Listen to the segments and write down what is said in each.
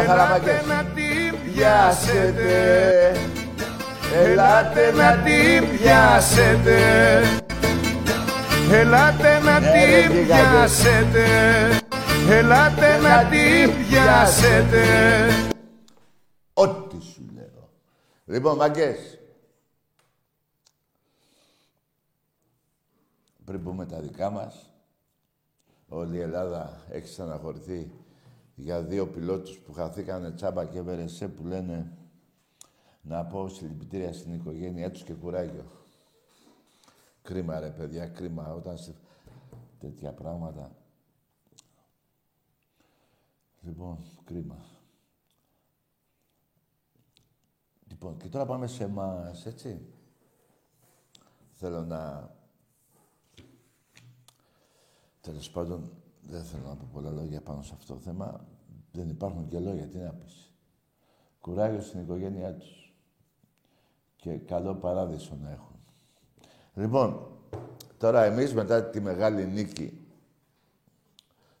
Γεια χαραμάκες. να την πιάσετε. Ελάτε να την πιάσετε. Ελάτε να Ναι, ρε, την γίγαντες. πιάσετε. Ελάτε να την πιάσετε. Ό,τι σου λέω. Λοιπόν, μαγκές. Πριν πούμε τα δικά μας, όλη η Ελλάδα έχει στεναχωρηθεί για δύο πιλότους που χαθήκανε τσάμπα και βερεσέ που λένε να πω συλληπιτήρια στην οικογένειά τους και κουράγιο. Κρίμα ρε παιδιά, κρίμα όταν σε τέτοια πράγματα. Λοιπόν, κρίμα. Λοιπόν, και τώρα πάμε σε εμάς, έτσι. Θέλω να... Τέλος πάντων, δεν θέλω να πω πολλά λόγια πάνω σε αυτό το θέμα. Δεν υπάρχουν και λόγια, τι να πεις. Κουράγιο στην οικογένειά τους. Και καλό παράδεισο να έχουν. Λοιπόν, τώρα εμείς μετά τη μεγάλη νίκη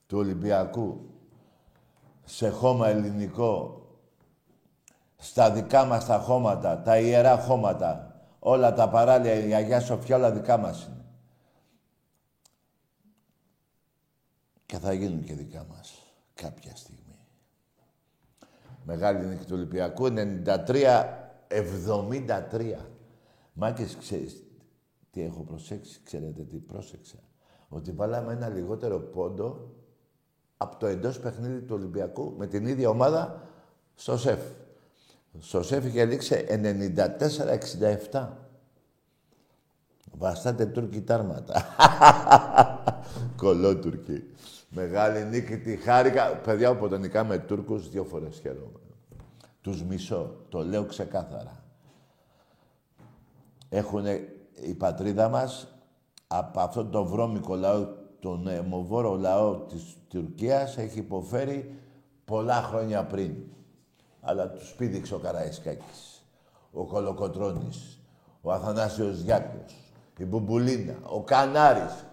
του Ολυμπιακού σε χώμα ελληνικό στα δικά μας τα χώματα, τα ιερά χώματα, όλα τα παράλια, η Αγιά Σοφιά, όλα δικά μας είναι. Και θα γίνουν και δικά μας κάποια στιγμή. Μεγάλη νίκη του Ολυμπιακού, 93-73. Μάκες, ξέρεις τι έχω προσέξει, ξέρετε τι πρόσεξα. Ότι βάλαμε ένα λιγότερο πόντο από το εντός παιχνίδι του Ολυμπιακού με την ίδια ομάδα στο ΣΕΦ. Στο ΣΕΦ είχε λήξει 94-67. Βαστάτε Τούρκοι τάρματα. Κολότουρκοι. Μεγάλη νίκη, τη χάρηκα. Παιδιά, όποτε νικάμε Τούρκους, δύο φορές χαίρομαι. Τους μισώ. Το λέω ξεκάθαρα. Έχουν η πατρίδα μας από αυτόν τον βρώμικο λαό, τον αιμοβόρο λαό της Τουρκίας, έχει υποφέρει πολλά χρόνια πριν. Αλλά τους πήδηξε ο Καραϊσκάκης, ο Κολοκοτρώνης, ο Αθανάσιος Γιάκος, η Μπουμπουλίνα, ο Κανάρης,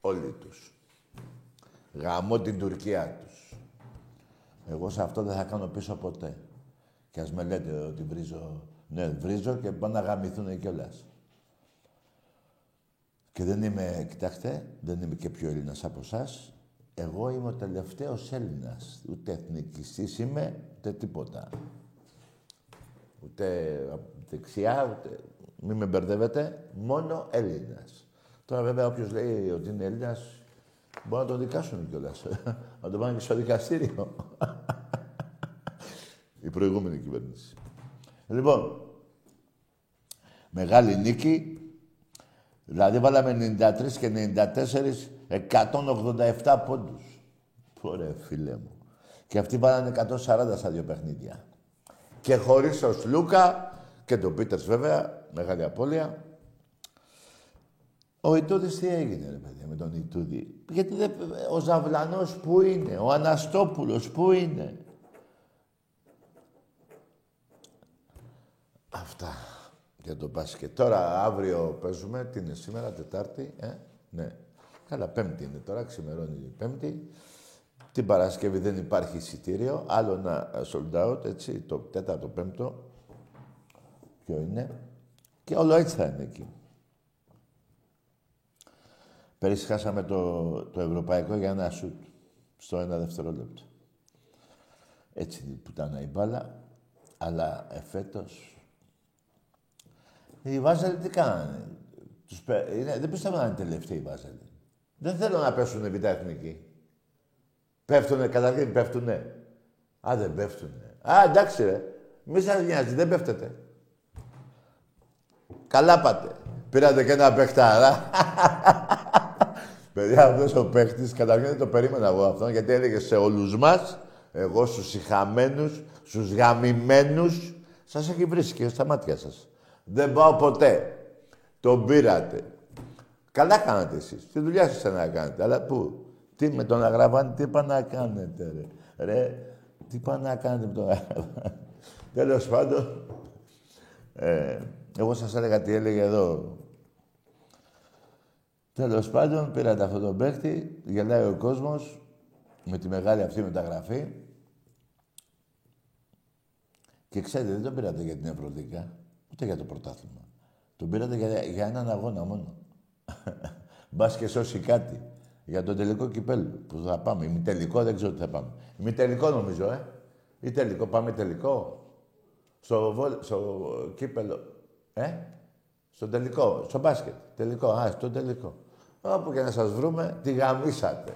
όλοι τους. Γαμώ την Τουρκία τους. Εγώ σε αυτό δεν θα κάνω πίσω ποτέ. Και ας με λέτε ότι βρίζω... Ναι, βρίζω και πάνε να γαμηθούν κιόλας. Και δεν είμαι, κοιτάξτε, δεν είμαι και πιο Έλληνας από εσάς. Εγώ είμαι ο τελευταίος Έλληνας. Ούτε εθνικιστής είμαι, ούτε τίποτα. Ούτε δεξιά, ούτε... Μην με μπερδεύετε. Μόνο Έλληνας. Τώρα βέβαια όποιος λέει ότι είναι Έλληνας, μπορεί να τον δικάσουν κιόλας. να τον πάνε και στο δικαστήριο. Η προηγούμενη κυβέρνηση. Λοιπόν, μεγάλη νίκη. Δηλαδή βάλαμε 93 και 94, 187 πόντους. Ωραία, φίλε μου. Και αυτοί βάλανε 140 στα δύο παιχνίδια. Και χωρίς τον Σλούκα και τον Πίτερς βέβαια, μεγάλη απώλεια. Ο Ιτούδης τι έγινε, ρε παιδιά, με τον Ιτούδη; Γιατί δεν, ο Ζαβλανός που είναι, ο Αναστόπουλος που είναι; Αυτά για τον μπάσκετ. Τώρα, αύριο παίζουμε, τι είναι σήμερα, Τετάρτη, ε, ναι. Καλά, Πέμπτη είναι τώρα, ξημερώνει η Πέμπτη. Την Παρασκευή δεν υπάρχει εισιτήριο, άλλο να sold out, έτσι, το τέταρτο, πέμπτο. Ποιο είναι. Και όλο έτσι θα είναι εκεί. Πέρυσι χάσαμε το, το ευρωπαϊκό για ένα σουτ, στο ένα δευτερόλεπτο. Έτσι που ήταν η μπάλα, αλλά εφέτος οι Βάζελοι τι κάνανε. Τους είναι, δεν πιστεύω να είναι τελευταίοι οι Βάζελοι. Δεν θέλω να πέσουν β' εθνική. Πέφτουνε, καταρχήν πέφτουνε. Α, δεν πέφτουνε. Α, εντάξει ρε. Μη σας νοιάζει, δεν πέφτετε. Καλά πάτε. Πήρατε και ένα παιχτάρα. Παιδιά, αυτός ο παίχτης, καταρχήν δεν το περίμενα εγώ αυτό, γιατί έλεγε σε όλους μας, εγώ στους συχαμένους, στους γαμημένους, σας έχει βρει και στα μάτια σας. Δεν πάω ποτέ. Τον πήρατε. Καλά κάνατε εσείς. Τη δουλειά σας να κάνετε. Αλλά πού; Τι με τον Αγραβάνη, τι είπα να κάνετε, ρε. Ρε, τι είπα να κάνετε με τον Αγραβάνη. Τέλος πάντων, ε, εγώ σας έλεγα τι έλεγε εδώ. Τέλος πάντων, πήρατε αυτόν τον παίχτη, γελάει ο κόσμος με τη μεγάλη αυτή μεταγραφή. Και ξέρετε, δεν τον πήρατε για την Ευρωδίκα. Ούτε για το πρωτάθλημα. Τον πήρατε για, για έναν αγώνα μόνο. Μπας και σώσει κάτι. Για τον τελικό κυπέλου που θα πάμε. Μη τελικό δεν ξέρω τι θα πάμε. Μη τελικό νομίζω, ε. Ή τελικό. Πάμε τελικό. Στο, βολ, στο κύπελο. Ε. Στο τελικό. Στο μπάσκετ. Τελικό. Α, στο τελικό. Όπου και να σας βρούμε, τη γαμίσατε.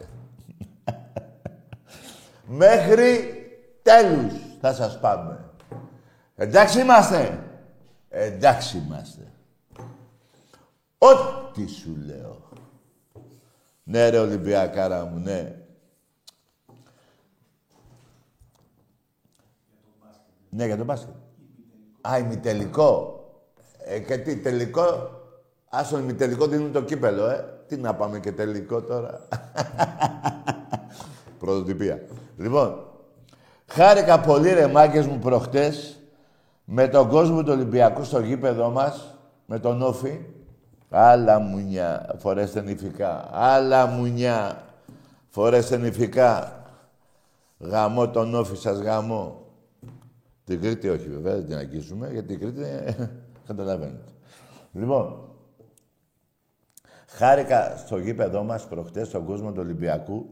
Μέχρι τέλους θα σας πάμε. Εντάξει είμαστε. Εντάξει είμαστε. Ό,τι σου λέω. Ναι ρε Ολυμπιακάρα μου, ναι. Ναι, για τον μπάσκετ. Α, ημιτελικό. Ε, και τι, τελικό. Άσον ημιτελικό δίνουν το κύπελο, ε. Τι να πάμε και τελικό τώρα. Πρωτοτυπία. Λοιπόν, χάρηκα πολύ ρε μάγκες μου προχτές με τον κόσμο του Ολυμπιακού στο γήπεδο μας, με τον Όφη, άλλα μουνιά, φορέστε νηφικά, άλλα μουνιά, φορέστε νηφικά. Γαμώ τον Όφη σας, γαμώ. Την Κρήτη όχι βέβαια, δεν την αγγίζουμε, γιατί την Κρήτη καταλαβαίνετε. Λοιπόν, χάρηκα στο γήπεδό μας προχτές, στον κόσμο του Ολυμπιακού,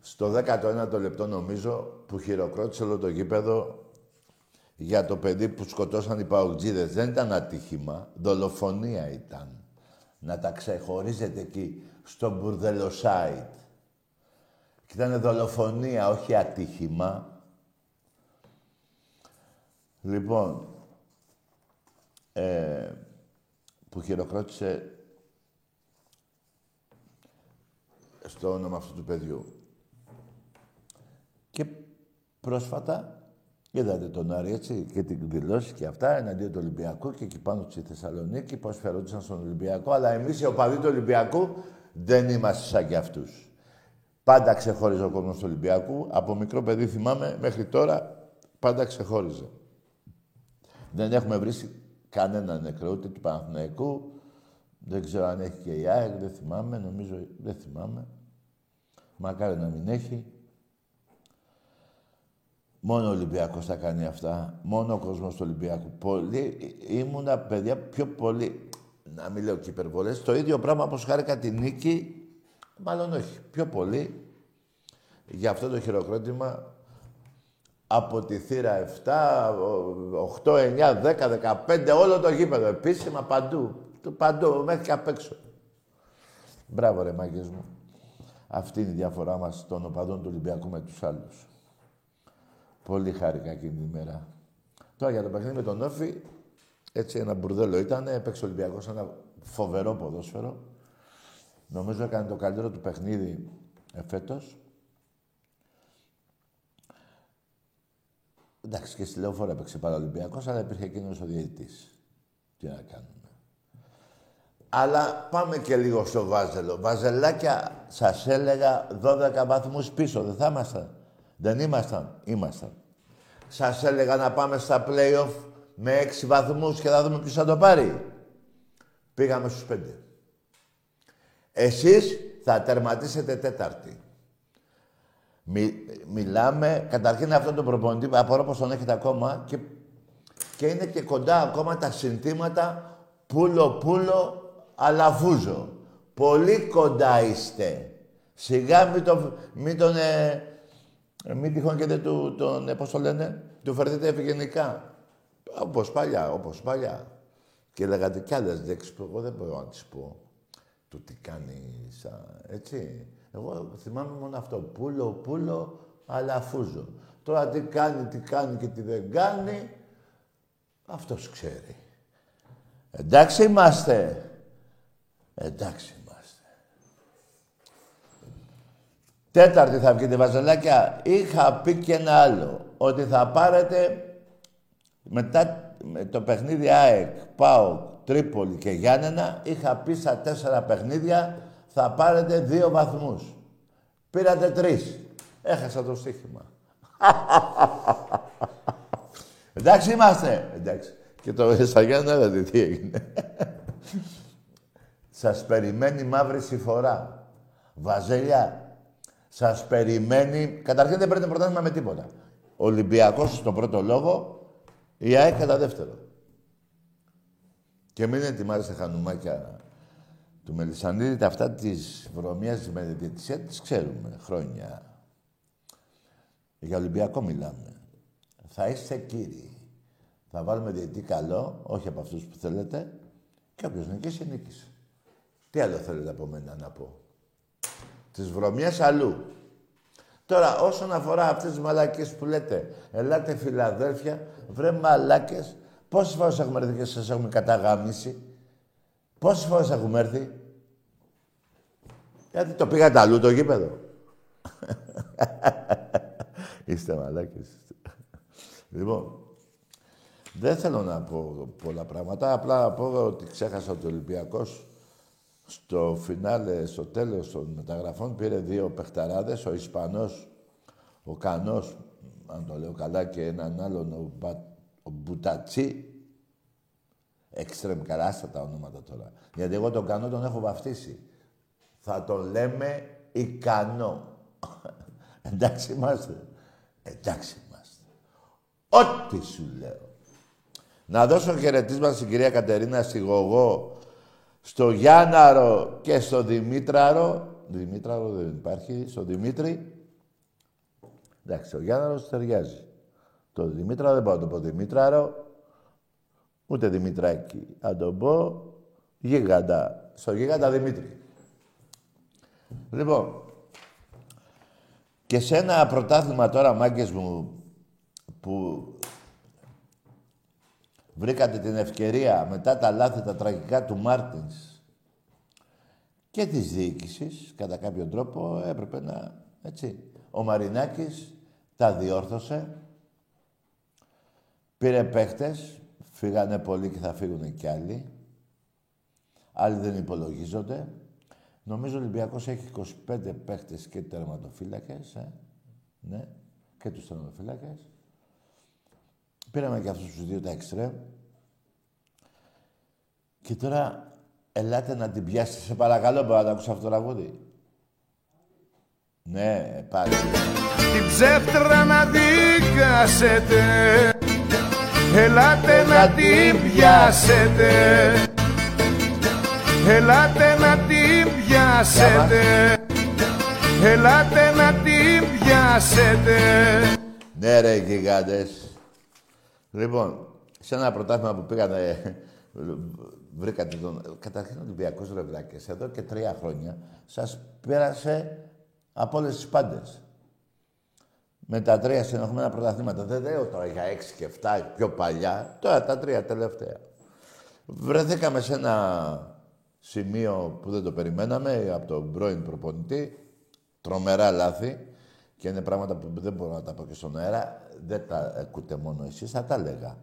στο 19ο λεπτό νομίζω, που χειροκρότησε όλο το γήπεδο για το παιδί που σκοτώσαν οι παουτζίδες. Δεν ήταν ατύχημα, δολοφονία ήταν. Να τα ξεχωρίζετε εκεί στο μπουρδελο site. Και ήταν δολοφονία, όχι ατύχημα. Λοιπόν, ε, που χειροκρότησε στο όνομα αυτού του παιδιού. Και πρόσφατα Είδατε τον Άρη έτσι και την δηλώση και αυτά εναντίον του Ολυμπιακού και εκεί πάνω στη Θεσσαλονίκη πώς φερόντουσαν στον Ολυμπιακό. Αλλά εμείς οι οπαδοί του Ολυμπιακού δεν είμαστε σαν κι αυτούς. Πάντα ξεχώριζε ο κόσμος του Ολυμπιακού. Από μικρό παιδί θυμάμαι μέχρι τώρα πάντα ξεχώριζε. Δεν έχουμε βρει κανένα νεκρό ούτε του Παναθηναϊκού. Δεν ξέρω αν έχει και η ΑΕΚ, δεν θυμάμαι. Νομίζω δεν θυμάμαι. Μακάρι να μην έχει. Μόνο ο Ολυμπιακός θα κάνει αυτά. Μόνο ο κόσμος του Ολυμπιακού. Πολύ, ήμουνα παιδιά πιο πολύ, να μην λέω και υπερβολές, το ίδιο πράγμα όπως χάρηκα τη νίκη, μάλλον όχι, πιο πολύ, για αυτό το χειροκρότημα από τη θύρα 7, 8, 9, 10, 15, όλο το γήπεδο, επίσημα παντού, παντού, μέχρι και απ' έξω. Μπράβο ρε μάγκες μου. Αυτή είναι η διαφορά μας των οπαδών του Ολυμπιακού με τους άλλους. Πολύ χάρηκα εκείνη τη μέρα. Τώρα για το παιχνίδι με τον Όφη, Έτσι ένα μπουρδέλο ήταν, έπαιξε ο Ολυμπιακός ένα φοβερό ποδόσφαιρο. Νομίζω έκανε το καλύτερο του παιχνίδι εφέτος. Εντάξει, και στη λεωφόρα έπαιξε Παραολυμπιακός, αλλά υπήρχε εκείνος ο διαιτητής. Τι να κάνουμε. Αλλά πάμε και λίγο στο Βάζελο. Βαζελάκια, σας έλεγα 12 βαθμούς πίσω, δεν θα ήμασταν. Δεν ήμασταν. Ήμασταν. Σας έλεγα να πάμε στα play-off με 6 βαθμούς και θα δούμε ποιος θα το πάρει. Πήγαμε στους 5. Εσείς θα τερματίσετε τέταρτη. Μιλάμε, καταρχήν αυτό το προπονητή, απορώ πως τον έχετε ακόμα και, και είναι και κοντά ακόμα τα συνθήματα πούλο-πούλο αλαφούζο. Πολύ κοντά είστε. Σιγά μην, το, μην τον... Ε, μην τυχόν και δεν του, τον, ε, πώς το λένε, του φερθείτε ευγενικά. Όπως παλιά, όπως παλιά. Και λέγατε κι άλλες λέξεις που εγώ δεν μπορώ να τις πω. Του τι κάνεις, έτσι. Εγώ θυμάμαι μόνο αυτό. Πούλο, πούλο, αλαφούζο. Τώρα τι κάνει, τι κάνει και τι δεν κάνει, αυτός ξέρει. Εντάξει είμαστε. Εντάξει είμαστε. Τέταρτη θα βγείτε βαζελάκια. Είχα πει και ένα άλλο. Ότι θα πάρετε μετά με το παιχνίδι ΑΕΚ, ΠΑΟ, Τρίπολη και Γιάννενα. Είχα πει στα τέσσερα παιχνίδια θα πάρετε δύο βαθμούς. Πήρατε τρεις. Έχασα το στοίχημα. Εντάξει είμαστε. Εντάξει. Και το στα Γιάννενα δεν τι έγινε. Σας περιμένει μαύρη συμφορά. Βαζέλια. Σας περιμένει... Καταρχήν δεν παίρνετε πρωτάθλημα με τίποτα. Ολυμπιακός στον πρώτο λόγο, η ΑΕΚ κατά δεύτερο. Και μην ετοιμάζετε χανουμάκια του Μελισανίδη, αυτά της βρωμίας με διαιτησία τις ξέρουμε χρόνια. Για Ολυμπιακό μιλάμε. Θα είστε κύριοι. Θα βάλουμε διαιτή καλό, όχι από αυτούς που θέλετε, και όποιος νικήσει, νίκησε. Τι άλλο θέλετε από μένα να πω; Τις βρωμιές αλλού. Τώρα, όσον αφορά αυτές τις μαλακίες που λέτε, ελάτε Φιλαδέλφια, βρε μαλάκες, πόσες φορές έχουμε έρθει και σας έχουμε καταγάμισει. Πόσες φορές έχουμε έρθει; Γιατί το πήγατε αλλού το γήπεδο; Είστε μαλάκες. λοιπόν, δεν θέλω να πω πολλά πράγματα. Απλά να πω ότι ξέχασα ότι ο Ολυμπιακός στο φινάλε, στο τέλος των μεταγραφών, πήρε δύο παιχταράδες, ο Ισπανός, ο Κανός, αν το λέω καλά, και έναν άλλον, ο, Μπα, ο Μπουτατσί. Εξτρεμ καλά τα ονόματα τώρα. Γιατί εγώ τον Κανό τον έχω βαφτίσει. Θα τον λέμε ικανό. Εντάξει είμαστε. Εντάξει είμαστε. Ό,τι σου λέω. Να δώσω χαιρετίσματα στην κυρία Κατερίνα Σιγωγό, στο Γιάνναρο και στο Δημήτραρο. Δημήτραρο δεν υπάρχει, στο Δημήτρη. Εντάξει, ο Γιάνναρος ταιριάζει. Το Δημήτραρο δεν μπορώ να το πω Δημήτραρο, ούτε Δημητράκη. Αν το πω Γίγαντα. Στο Γίγαντα Δημήτρη. Λοιπόν, και σε ένα πρωτάθλημα τώρα, μάγκες μου, που βρήκατε την ευκαιρία μετά τα λάθη τα τραγικά του Μάρτινς και της διοίκησης, κατά κάποιο τρόπο, έπρεπε να... Έτσι. Ο Μαρινάκης τα διόρθωσε, πήρε παίχτες, φύγανε πολλοί και θα φύγουν κι άλλοι. Άλλοι δεν υπολογίζονται. Νομίζω ο Ολυμπιακός έχει 25 παίχτες και τερματοφύλακες, ε. ναι, και τους τερματοφύλακες. Πήραμε και αυτούς τους δύο τα εξτρέμ. Και τώρα ελάτε να την πιάσετε. Σε παρακαλώ, μπορώ να το ακούσω αυτό το τραγούδι. Ναι, πάλι. Την ψεύτρα να δικάσετε Ελάτε να την πιάσετε Ελάτε να την πιάσετε Ελάτε να την πιάσετε Ναι ρε γιγάντες. Λοιπόν, σε ένα πρωτάθλημα που πήγανε, βρήκατε τον... Καταρχήν ο Ολυμπιακός Ρευλάκες, εδώ και τρία χρόνια, σας πέρασε από όλες τις πάντες. Με τα τρία συνεχόμενα πρωταθλήματα. Δεν λέω τώρα για έξι και εφτά πιο παλιά, τώρα τα τρία τελευταία. Βρεθήκαμε σε ένα σημείο που δεν το περιμέναμε από τον πρώην προπονητή. Τρομερά λάθη. Και είναι πράγματα που δεν μπορώ να τα πω και στον αέρα. Δεν τα ακούτε μόνο εσείς, θα τα έλεγα.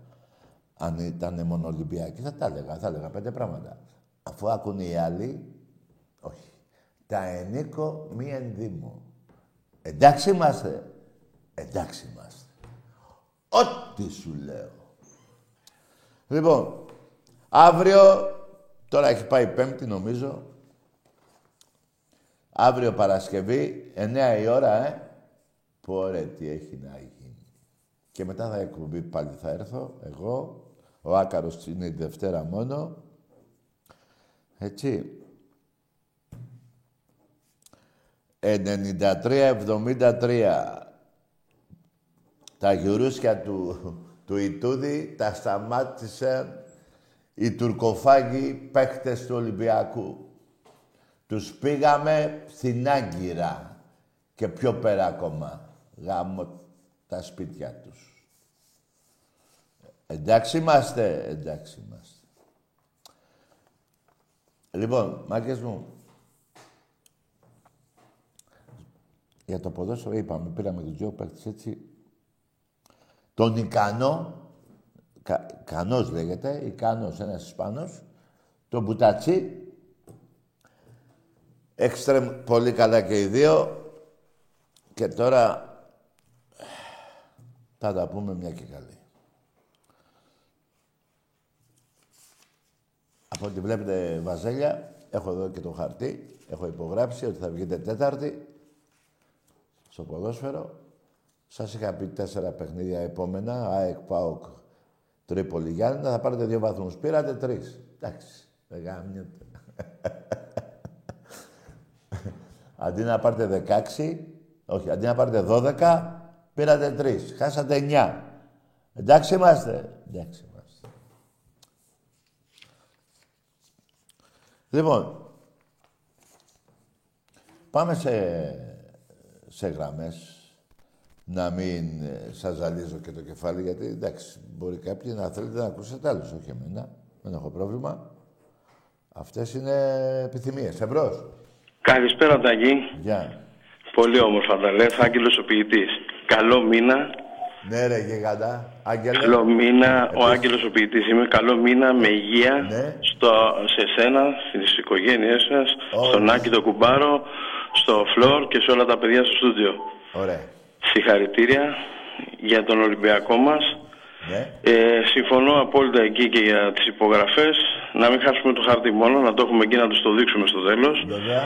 Αν ήταν μόνο Ολυμπιακοί, θα τα έλεγα. Θα έλεγα πέντε πράγματα. Αφού ακούνε οι άλλοι, όχι. Τα ενίκο μη ενδύμω. Εντάξει είμαστε. Εντάξει είμαστε. Ό,τι σου λέω. Λοιπόν, αύριο, τώρα έχει πάει πέμπτη νομίζω, αύριο Παρασκευή, 9 η ώρα, ε. Πόρε, τι έχει να γίνει. Και μετά θα εκπομπή πάλι θα έρθω, εγώ, ο Άκαρος είναι η Δευτέρα μόνο. Έτσι. 93-73. Τα γιουρούσια του, του Ιτούδη τα σταμάτησε οι τουρκοφάγοι παίχτες του Ολυμπιακού. Τους πήγαμε στην Άγκυρα και πιο πέρα ακόμα. Γάμω τα σπίτια τους. Εντάξει είμαστε, εντάξει είμαστε. Λοιπόν, μάγκες μου, για το ποδόσφαιρο είπαμε, πήραμε τους δύο παίκτες έτσι. Τον Ικανό, κα, Κανός λέγεται, Ικανός, ένας Ισπανός, τον Μπουτατσί, Έξτρεμ πολύ καλά και οι δύο. Και τώρα θα τα πούμε μια και καλή. Από ό,τι βλέπετε βαζέλια, έχω εδώ και το χαρτί, έχω υπογράψει ότι θα βγείτε Τέταρτη στο ποδόσφαιρο. Σας είχα πει τέσσερα παιχνίδια επόμενα, ΑΕΚ, ΠΑΟΚ, Τρίπολη, Γιάννη, θα πάρετε δύο βαθμούς. Πήρατε τρεις. Εντάξει, δεν γάμιεται. αντί να πάρετε 16, όχι, αντί να πάρετε 12, πήρατε 3. Χάσατε 9. Εντάξει είμαστε. Εντάξει είμαστε. Λοιπόν, πάμε σε, σε γραμμές. Να μην ε, σας ζαλίζω και το κεφάλι, γιατί εντάξει, μπορεί κάποιοι να θέλετε να ακούσετε άλλους, όχι εμένα. Δεν έχω πρόβλημα. Αυτές είναι επιθυμίες. Εμπρός. Καλησπέρα, Ταγί. Γεια. Πολύ όμορφα τα λες. Άγγελος ο ποιητής. Καλό μήνα. Ναι ρε γιγαντά. Άγγελε. Καλό μήνα. Ο Άγγελος ο ποιητής είμαι. Καλό μήνα με υγεία Ναι. στο, σε σένα, στις οικογένειές σας, Όλες. στον Άκη τον Κουμπάρο, στο Φλόρ και σε όλα τα παιδιά στο στούντιο. Ωραία. Συγχαρητήρια για τον Ολυμπιακό μας. Ναι. Ε, συμφωνώ απόλυτα εκεί και για τις υπογραφές. Να μην χάσουμε το χαρτί μόνο, να το έχουμε εκεί να τους το δείξουμε στο τέλος. Βέβαια.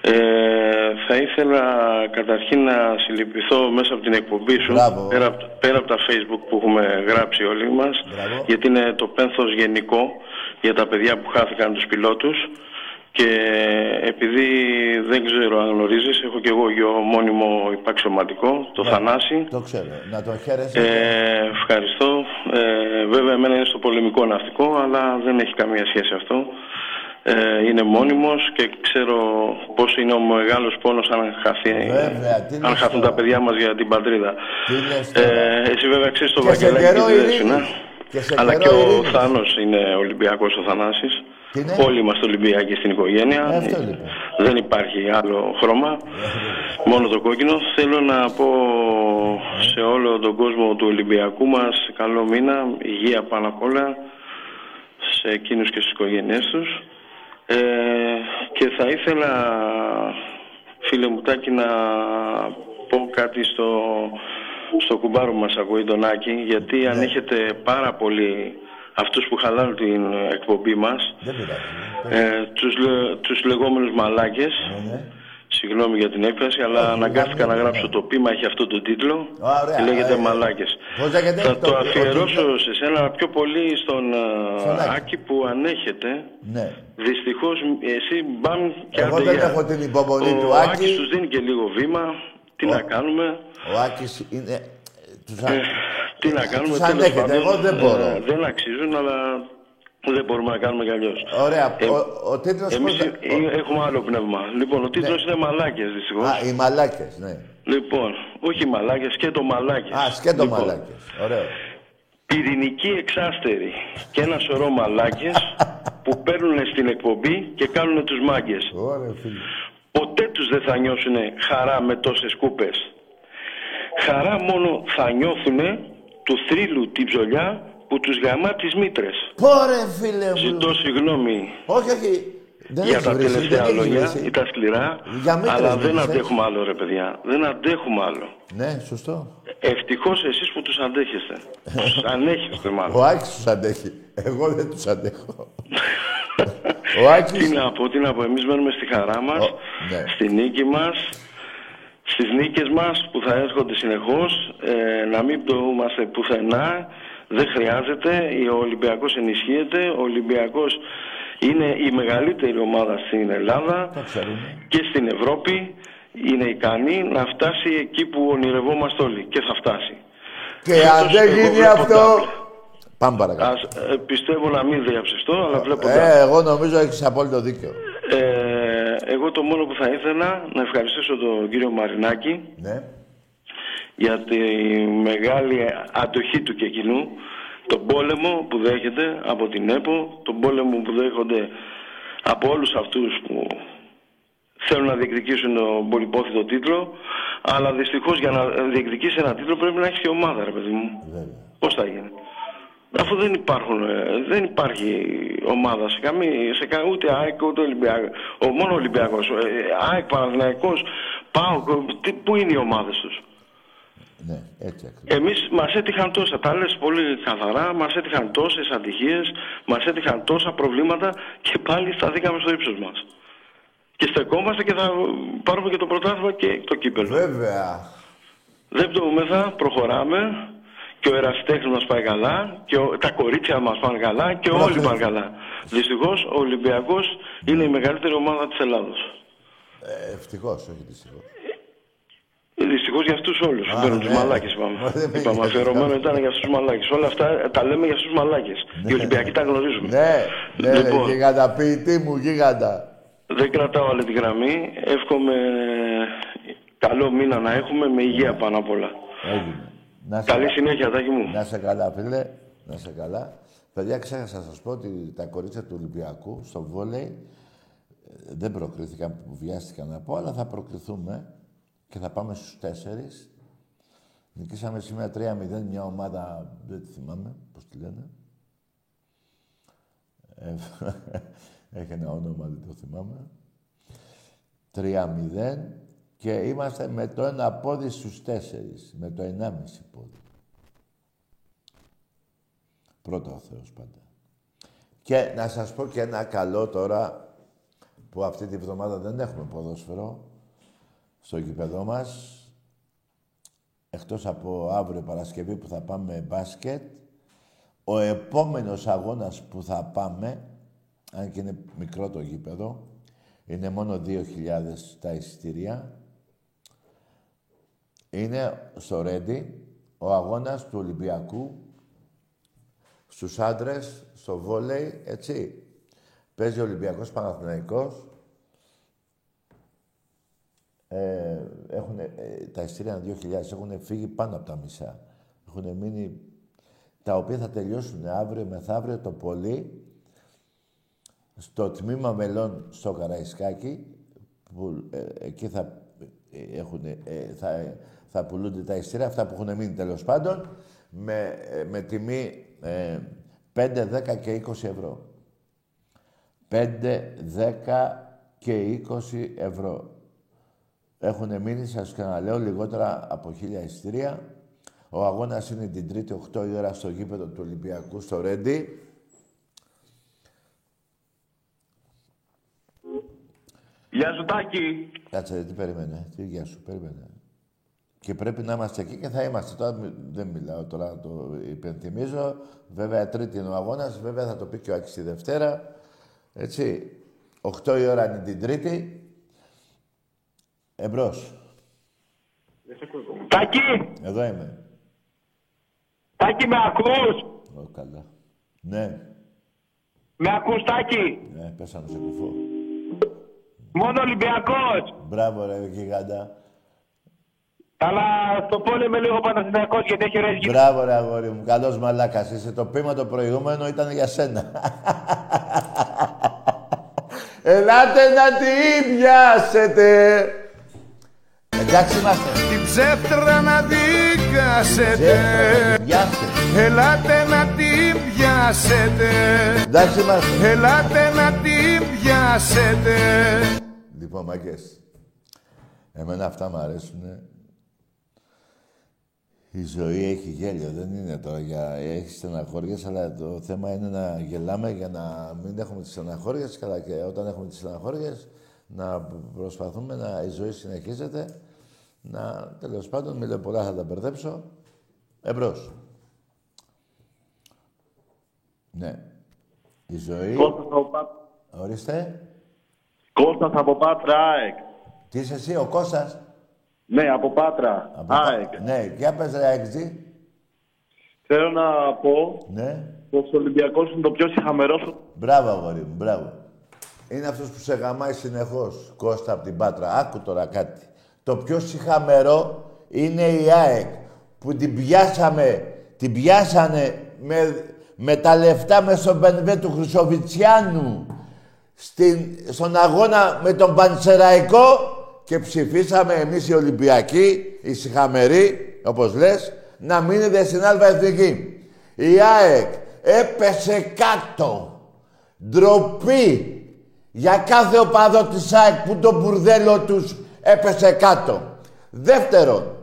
Ε, θα ήθελα καταρχήν να συλληπιθώ μέσα από την εκπομπή σου, Μπράβο. πέρα, από- πέρα από τα facebook που έχουμε γράψει όλοι μας, Μπράβο. γιατί είναι το πένθος γενικό για τα παιδιά που χάθηκαν τους πιλότους και επειδή δεν ξέρω αν γνωρίζεις, έχω και εγώ γιο μόνιμο υπαξιωματικό, το Ναι. Θανάση. Το ξέρω. Να το χαίρεσαι. Ε, ευχαριστώ. Ε, βέβαια, εμένα είναι στο πολεμικό ναυτικό, αλλά δεν έχει καμία σχέση αυτό. Ε, είναι μόνιμος και ξέρω πώς είναι ο μεγάλος πόνος αν, χαθεί, Βέβαια, τι αν λες χαθούν τώρα. τα παιδιά μας για την πατρίδα. Τι λες τώρα. Ε, εσύ βέβαια ξέρεις το Και σε Βαγγελάκη καιρό και τη ειρήνης. Δέσποινα. Και σε Αλλά και καιρό ο ειρήνης. Θάνος είναι Ολυμπιακός ο Θανάσης. Τι είναι; Όλοι είμαστε Ολυμπιακοί στην οικογένεια. Ε, αυτό λοιπόν. Δεν υπάρχει άλλο χρώμα. Μόνο το κόκκινο. Θέλω να πω σε όλο τον κόσμο του Ολυμπιακού μας καλό μήνα, υγεία πάνω απ' όλα σε εκείνους και στις οικογένειές τους. Ε, και θα ήθελα, φίλε μου Τάκη, να πω κάτι στο, στο κουμπάρο μας ακούει τον Άκη, γιατί ανέχεται πάρα πολύ αυτούς που χαλάνε την εκπομπή μας, Δεν πειράζει. ε, τους, λε- τους λεγόμενους μαλάκες, Ναι, ναι. Συγγνώμη για την έκφραση, αλλά Όχι, αναγκάστηκα να ναι, γράψω ναι. το πείμα, έχει αυτό το τίτλο. Ωραία, και λέγεται ε, Μαλάκες. πώς λέγεται Θα το- το ο αφιερώσω τίτλος; σε σένα πιο πολύ στον ε, Στον Άκη. Άκη που ανέχεται. Ναι. Δυστυχώς εσύ μπαμ και Εγώ άντε δεν γεια. έχω την υπομονή ο του Ο Άκη. Άκης τους δίνει και λίγο βήμα. Τι Ο- να κάνουμε; Ο Άκης είναι... Τους, α... Ε, τι να κάνουμε. τους τέλος ανέχεται. πάντων, Εγώ δεν ε, μπορώ. δεν αξίζουν, αλλά δεν μπορούμε να κάνουμε κι αλλιώς. Ωραία. Ε, ο, ο τίτλος Εμείς πώς... ε, έχουμε άλλο πνεύμα. Λοιπόν, ο τίτλος είναι Μαλάκες δυστυχώς. Α, οι μαλάκες, ναι. Λοιπόν, όχι μαλάκες, και το μαλάκες. Α, σκέτο λοιπόν, μαλάκες. Ωραίο. πυρηνική εξάστερη και ένα σωρό μαλάκες που παίρνουν στην εκπομπή και κάνουν τους μάγκες. Ωραία, φίλε. Ποτέ τους δεν θα νιώσουν χαρά με τόσες κούπες. Χαρά μόνο θα νιώθουν του θρύλου την ψωλιά που τους γαμά τις μήτρες. Πόρε, φίλε μου. Ζητώ συγγνώμη Όχι, όχι. Δεν για έχεις τα βρήσει, τελευταία δεν έχεις λόγια, βρήσει. ήταν σκληρά, Για μήτρες αλλά δεν μίλησες. αντέχουμε άλλο ρε παιδιά. Δεν αντέχουμε άλλο. Ναι, σωστό. Ευτυχώς εσείς που τους αντέχεστε. Τους ανέχεστε μάλλον. Ο Άκης τους αντέχει. Εγώ δεν τους αντέχω. Ο Άκης... Τι να πω, τι να πω. Εμείς μένουμε στη χαρά μας, Ο- ναι. στη νίκη μας, στις νίκες μας που θα έρχονται συνεχώς, ε, να μην πτωούμαστε πουθενά. Δεν χρειάζεται. Ο Ολυμπιακός ενισχύεται. Ο Ολυμπιακός είναι η μεγαλύτερη ομάδα στην Ελλάδα Το ξέρουμε. και στην Ευρώπη. Είναι ικανή να φτάσει εκεί που ονειρευόμαστε όλοι και θα φτάσει. Και Φέτος αν δεν εγώ γίνει βλέπω αυτό... double. Πάμε παρακάτω. Ας, ε, πιστεύω να μην διαψευστώ, αλλά βλέπω double. Ε, εγώ νομίζω έχεις απόλυτο δίκιο. Ε, εγώ το μόνο που θα ήθελα να ευχαριστήσω τον κύριο Μαρινάκη Ναι. για τη μεγάλη αντοχή του και εκείνου, τον πόλεμο που δέχεται από την ΕΠΟ, τον πόλεμο που δέχονται από όλους αυτούς που θέλουν να διεκδικήσουν τον πολυπόθητο τίτλο, αλλά δυστυχώς για να διεκδικήσει ένα τίτλο πρέπει να έχει και ομάδα, ρε παιδί μου. Βέβαια. Πώς θα γίνει. Αφού δεν υπάρχουν, ε, δεν υπάρχει ομάδα σε καμία, σε κα, ούτε ΑΕΚ ούτε Ολυμπιακό. Ο, μόνο Ολυμπιακός. Ε, ΑΕΚ, Παναθηναϊκός, ΠΑΟΚ, τι- πού είναι οι ομάδες τους; Ναι, έτσι ακριβώς. Εμείς μας έτυχαν τόσα, τα λες πολύ καθαρά, μας έτυχαν τόσες ατυχίες, μας έτυχαν τόσα προβλήματα και πάλι σταθήκαμε στο ύψος μας. Και στεκόμαστε και θα πάρουμε και το πρωτάθλημα και το κύπελο. Βέβαια. Δεν πτωούμεθα, προχωράμε και ο ερασιτέχνης μας πάει καλά και ο- τα κορίτσια μας πάνε καλά και Μπράβο. όλοι πάνε καλά. Δυστυχώς ο Ολυμπιακός είναι η μεγαλύτερη ομάδα της Ελλάδος. Ε, ευτυχώς, όχι δυστυχώς. Ε, Δυστυχώς για αυτούς όλους. Α, Παίρνουν τους ναι. μαλάκες Μα, είπαμε. δεν με Είπαμε νοιάζει αφιερωμένο καν. ήταν για αυτούς τους μαλάκες. Όλα αυτά ε, τα λέμε για αυτούς τους μαλάκες. Οι Ολυμπιακοί τα γνωρίζουμε. Ναι, ναι, Λοιπόν. γίγαντα, ποιητή μου, γίγαντα. Δεν κρατάω άλλη τη γραμμή. Εύχομαι καλό μήνα να έχουμε με υγεία πάνω απ' όλα. Έγινε. Να σε, Καλή συνέχεια, Τάκη μου. να σε καλά, φίλε. Να σε καλά. Παιδιά, ξέχασα να σας πω ότι τα κορίτσια του Ολυμπιακού στο βόλεϊ ε, δεν προκρίθηκαν που βιάστηκαν να πω, αλλά θα προκριθούμε και θα πάμε στους τέσσερις. Νικήσαμε σήμερα 3-0 μια ομάδα, δεν τη θυμάμαι πώς τη λένε. Ε, έχει ένα όνομα, δεν το θυμάμαι. 3-0 και είμαστε με το ένα πόδι στους τέσσερις, με το 1,5 πόδι. Πρώτο ο Θεός πάντα. Και να σας πω και ένα καλό τώρα, που αυτή τη βδομάδα δεν έχουμε ποδόσφαιρο, στο γήπεδό μας, εκτός από αύριο Παρασκευή που θα πάμε μπάσκετ, ο επόμενος αγώνας που θα πάμε, αν και είναι μικρό το γήπεδο, είναι μόνο 2.000 τα εισιτήρια, είναι στο Ρέντι, ο αγώνας του Ολυμπιακού, στους άντρες, στο βόλεϊ, έτσι. Παίζει ο Ολυμπιακός Παναθηναϊκός. Ε, έχουν, ε, τα εισιτήρια είναι 2.000, έχουν φύγει πάνω από τα μισά. Έχουν μείνει, τα οποία θα τελειώσουν αύριο μεθαύριο το πολύ, στο τμήμα μελών στο Καραϊσκάκι, που ε, εκεί θα, ε, έχουν, ε, θα, θα πουλούνται τα εισιτήρια, αυτά που έχουν μείνει τέλος πάντων, με, ε, με τιμή ε, 5, 10 και 20 ευρώ. 5, 10 και 20 ευρώ. Έχουν μείνει, σας ξαναλέω, λιγότερα από χίλια εισιτήρια. Ο αγώνας είναι την Τρίτη 8 η ώρα στο γήπεδο του Ολυμπιακού στο Ρέντι. Γεια σου Τάκη. Κάτσε, ρε, τι περίμενε. Τι γεια σου, περίμενε. Και πρέπει να είμαστε εκεί και θα είμαστε. Τώρα μι- δεν μιλάω τώρα, να το υπενθυμίζω. Βέβαια, Τρίτη είναι ο αγώνας. Βέβαια, θα το πει και ο Άκης τη Δευτέρα. Έτσι. 8 η ώρα είναι την Τρίτη. Εμπρός. Τάκη, Εδώ είμαι. Τάκη με ακούς; Ω, καλά. Ναι. Με ακούς Τάκη; Ναι, πέσαμε σε κουφό. Μόνο Ολυμπιακός. Μπράβο, ρε, γιγάντα. Αλλά στο πόλεμο λίγο Παναθηναϊκός γιατί έχει ωραίες γυναίκες. Μπράβο, ρε αγόρι μου. Καλός μαλάκας είσαι. Το πείμα το προηγούμενο ήταν για σένα. Ελάτε να την πιάσετε. Εντάξει είμαστε. Την ψεύτρα να δικάσετε Πιάστε. Ελάτε να την πιάσετε Εντάξει είμαστε. Ελάτε να την πιάσετε Λοιπόν, μαγκές. Εμένα αυτά μου αρέσουν. Η ζωή έχει γέλιο, δεν είναι τώρα για... Έχεις στεναχώριες, αλλά το θέμα είναι να γελάμε για να μην έχουμε τις στεναχώριες, καλά και όταν έχουμε τις στεναχώριες να προσπαθούμε να... Η ζωή συνεχίζεται, να... Τέλος πάντων, μην λέω πολλά, θα τα μπερδέψω. Εμπρός. Ναι. Η ζωή... Κώστας από Πάτρα. Ορίστε. Κώστας από Πάτρας, ΑΕΚ. Τι είσαι εσύ, ο Κώστας; Ναι, από Πάτρα, Από- ΑΕΚ. Ναι, για πες ρε Αεξή. Θέλω να πω Ναι. πως ο Ολυμπιακός είναι το πιο συχαμερός Μπράβο, αγόρι μου, μπράβο. Είναι αυτός που σε γαμάει συνεχώς, Κώστα από την Πάτρα. Άκου τώρα κάτι. Το πιο συχαμερό είναι η ΑΕΚ, που την πιάσαμε, την πιάσανε με, με τα λεφτά με στον Μπενβέ του Χρυσοβιτσιάνου στην, στον αγώνα με τον Πανσεραϊκό και ψηφίσαμε εμείς οι Ολυμπιακοί, οι συχαμεροί, όπως λες, να μείνετε στην Αλφα Εθνική. Η ΑΕΚ έπεσε κάτω. Ντροπή για κάθε οπαδό της ΑΕΚ που το μπουρδέλο τους έπεσε κάτω. Δεύτερον,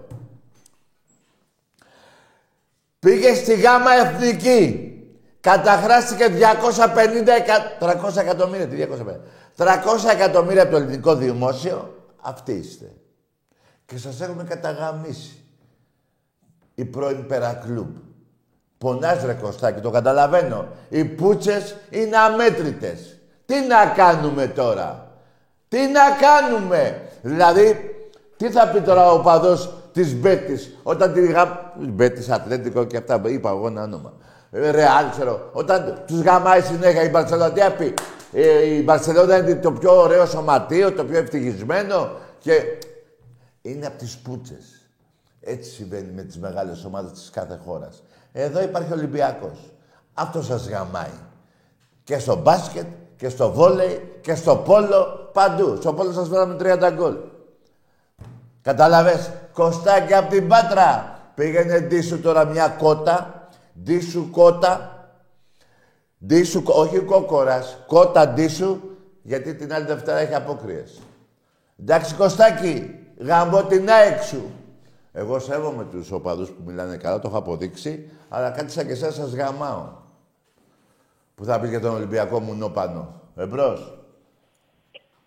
πήγε στη Γάμα Εθνική. Καταχράστηκε 250 εκα... 300 εκατομμύρια. Τι 250. 300 εκατομμύρια από το ελληνικό δημόσιο. Αυτοί είστε. Και σας έχουμε καταγαμίσει. Η πρώην Περακλούμπ. Πονάς ρε Κωστάκη, το καταλαβαίνω. Οι πούτσες είναι αμέτρητες. Τι να κάνουμε τώρα; Τι να κάνουμε; Δηλαδή, τι θα πει τώρα ο παδός της Μπέτης όταν τη γα... Μπέτης, Ατλέντικο και αυτά, είπα εγώ ένα όνομα. Ε, Ρεάλ, ξέρω. Όταν τους γαμάει συνέχεια η Μπαρσελόνα, τι θα πει; Ε, η Μπαρσελόνα είναι το πιο ωραίο σωματείο, το πιο ευτυχισμένο και είναι από τις πούτσες. Έτσι συμβαίνει με τις μεγάλες ομάδες της κάθε χώρας. Εδώ υπάρχει Ολυμπιακός. Αυτό σας γαμάει. Και στο μπάσκετ, και στο βόλεϊ, και στο πόλο, παντού. Στο πόλο σας βάλαμε 30 γκολ. Κατάλαβες. Κωστάκι από την Πάτρα. Πήγαινε ντύσου τώρα μια κότα. Ντύσου κότα. Ντύσου, όχι κόκορας. Κότα ντύσου, γιατί την άλλη Δευτέρα έχει απόκριες. Εντάξει Κωστάκη, γαμπώ την ΑΕΚ σου. Εγώ σέβομαι τους οπαδούς που μιλάνε καλά, το έχω αποδείξει, αλλά κάτι σαν και εσάς σας γαμάω. Που θα πεις για τον Ολυμπιακό μου νόπανο. Εμπρός.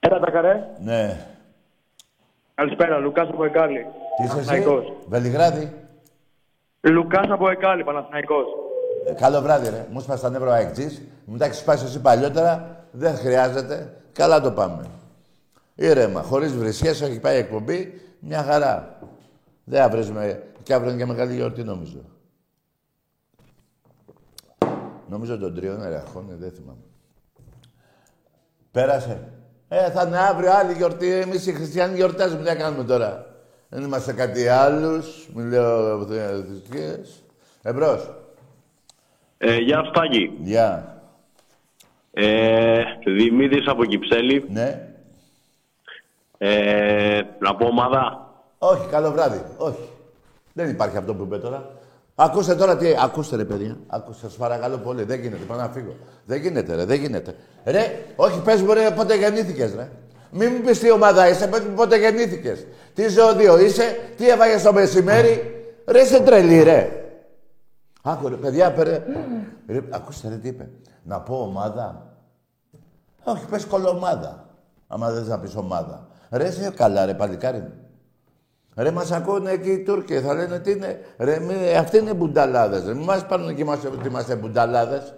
Έλα τα καρέ. Ναι. Καλησπέρα, Λουκάς από Εκάλη. Τι είσαι εσύ, Παναθηναϊκός. Βελιγράδι. Λουκάς από Εκάλη, Παναθηναϊκός. Ε, καλό βράδυ, ρε. Μου σπάς τα νεύρα ο αεκτής. Μου τα έχεις σπάσει εσύ παλιότερα. Δεν χρειάζεται. Καλά το πάμε. Ήρεμα, χωρίς βρισιές, έχει πάει η εκπομπή. Μια χαρά. Δεν θα βρίζουμε. Και αύριο είναι και μεγάλη γιορτή, νομίζω. Νομίζω τον τριών εραχώνει, δεν θυμάμαι. Πέρασε. Ε, θα είναι αύριο άλλη γιορτή. Εμείς οι χριστιανοί γιορτάζουμε. Τι να κάνουμε τώρα; Δεν είμαστε κάτι άλλους. Μην λέω θρησκείες. Εμπρός. Ε, γεια σου Τάκη. Γεια. Ε, Δημήτρης από Κυψέλη. Ναι. Ε, να πω ομάδα. Όχι, καλό βράδυ. Όχι. Δεν υπάρχει αυτό που είπε τώρα. Ακούστε τώρα τι. Ακούστε ρε παιδιά. Ακούστε, σας παρακαλώ πολύ. Δεν γίνεται. Πάω να φύγω. Δεν γίνεται, ρε. Δεν γίνεται. Ρε, όχι, πες μου ρε πότε γεννήθηκες, ρε. Μην μου πεις τι ομάδα είσαι, πες μου πότε γεννήθηκες. Τι ζώδιο είσαι, τι έβαγες το μεσημέρι. Ρε, είσαι τρελή, ρε. Άκου ρε, παιδιά, πέρα. Ρε, ακούστε ρε τι είπε. Να πω ομάδα. Όχι, πες κολομάδα. Άμα δεν να πεις ομάδα. Ρε, είσαι καλά ρε, παλικάρι μου. Ρε, μας ακούνε εκεί οι Τούρκοι, θα λένε τι είναι. Ρε, μη, αυτοί είναι μπουνταλάδες. Ρε, μην μας πάρουν και είμαστε, ότι είμαστε μπουνταλάδες.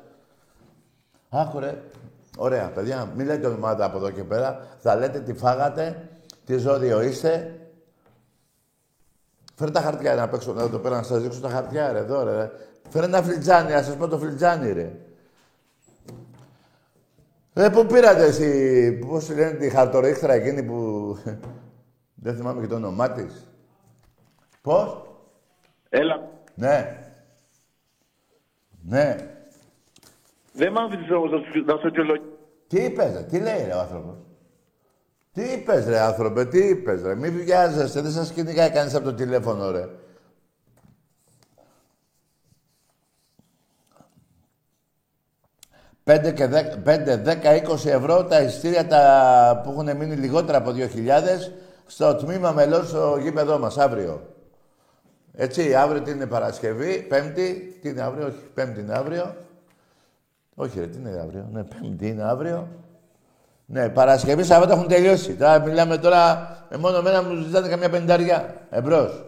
Άκου ρε. Ωραία, παιδιά, μην λέτε ομάδα από εδώ και πέρα. Θα λέτε τι φάγατε, τι ζώδιο είστε. Φέρε τα χαρτιά να παίξω εδώ πέρα, να σας δείξω τα χαρτιά, ρε, εδώ, ρε. Φέρε ένα φλιτζάνι, να σας πω το φλιτζάνι, ρε. Ρε, πού πήρατε εσύ, πώς τη λένε, τη χαρτορίχτρα εκείνη που... Δεν θυμάμαι και το όνομά της. Πώς; Έλα. Ναι. Ναι. Δεν μ' άφησες όμως να σου- να σου αιτιολογήσω. Τι είπες, ρε, τι λέει ρε ο άνθρωπος; Τι είπες ρε άνθρωπε, τι είπες ρε. Μην βιάζεστε, δεν σας κυνηγάει κανείς από το τηλέφωνο ρε. Πέντε και δέκα, πέντε, δέκα, είκοσι ευρώ τα ειστήρια τα που έχουν μείνει λιγότερα από 2.000 στο τμήμα μελών στο γήπεδό μας αύριο. Έτσι, αύριο τι είναι Παρασκευή, Πέμπτη, τι είναι αύριο, όχι, Πέμπτη είναι αύριο. Όχι ρε, τι είναι αύριο, ναι, Πέμπτη είναι αύριο. Ναι, Παρασκευή, Σαββάτο έχουν τελειώσει. Τώρα μιλάμε τώρα, με μόνο μένα μου ζητάνε καμιά πενταριά. Εμπρός.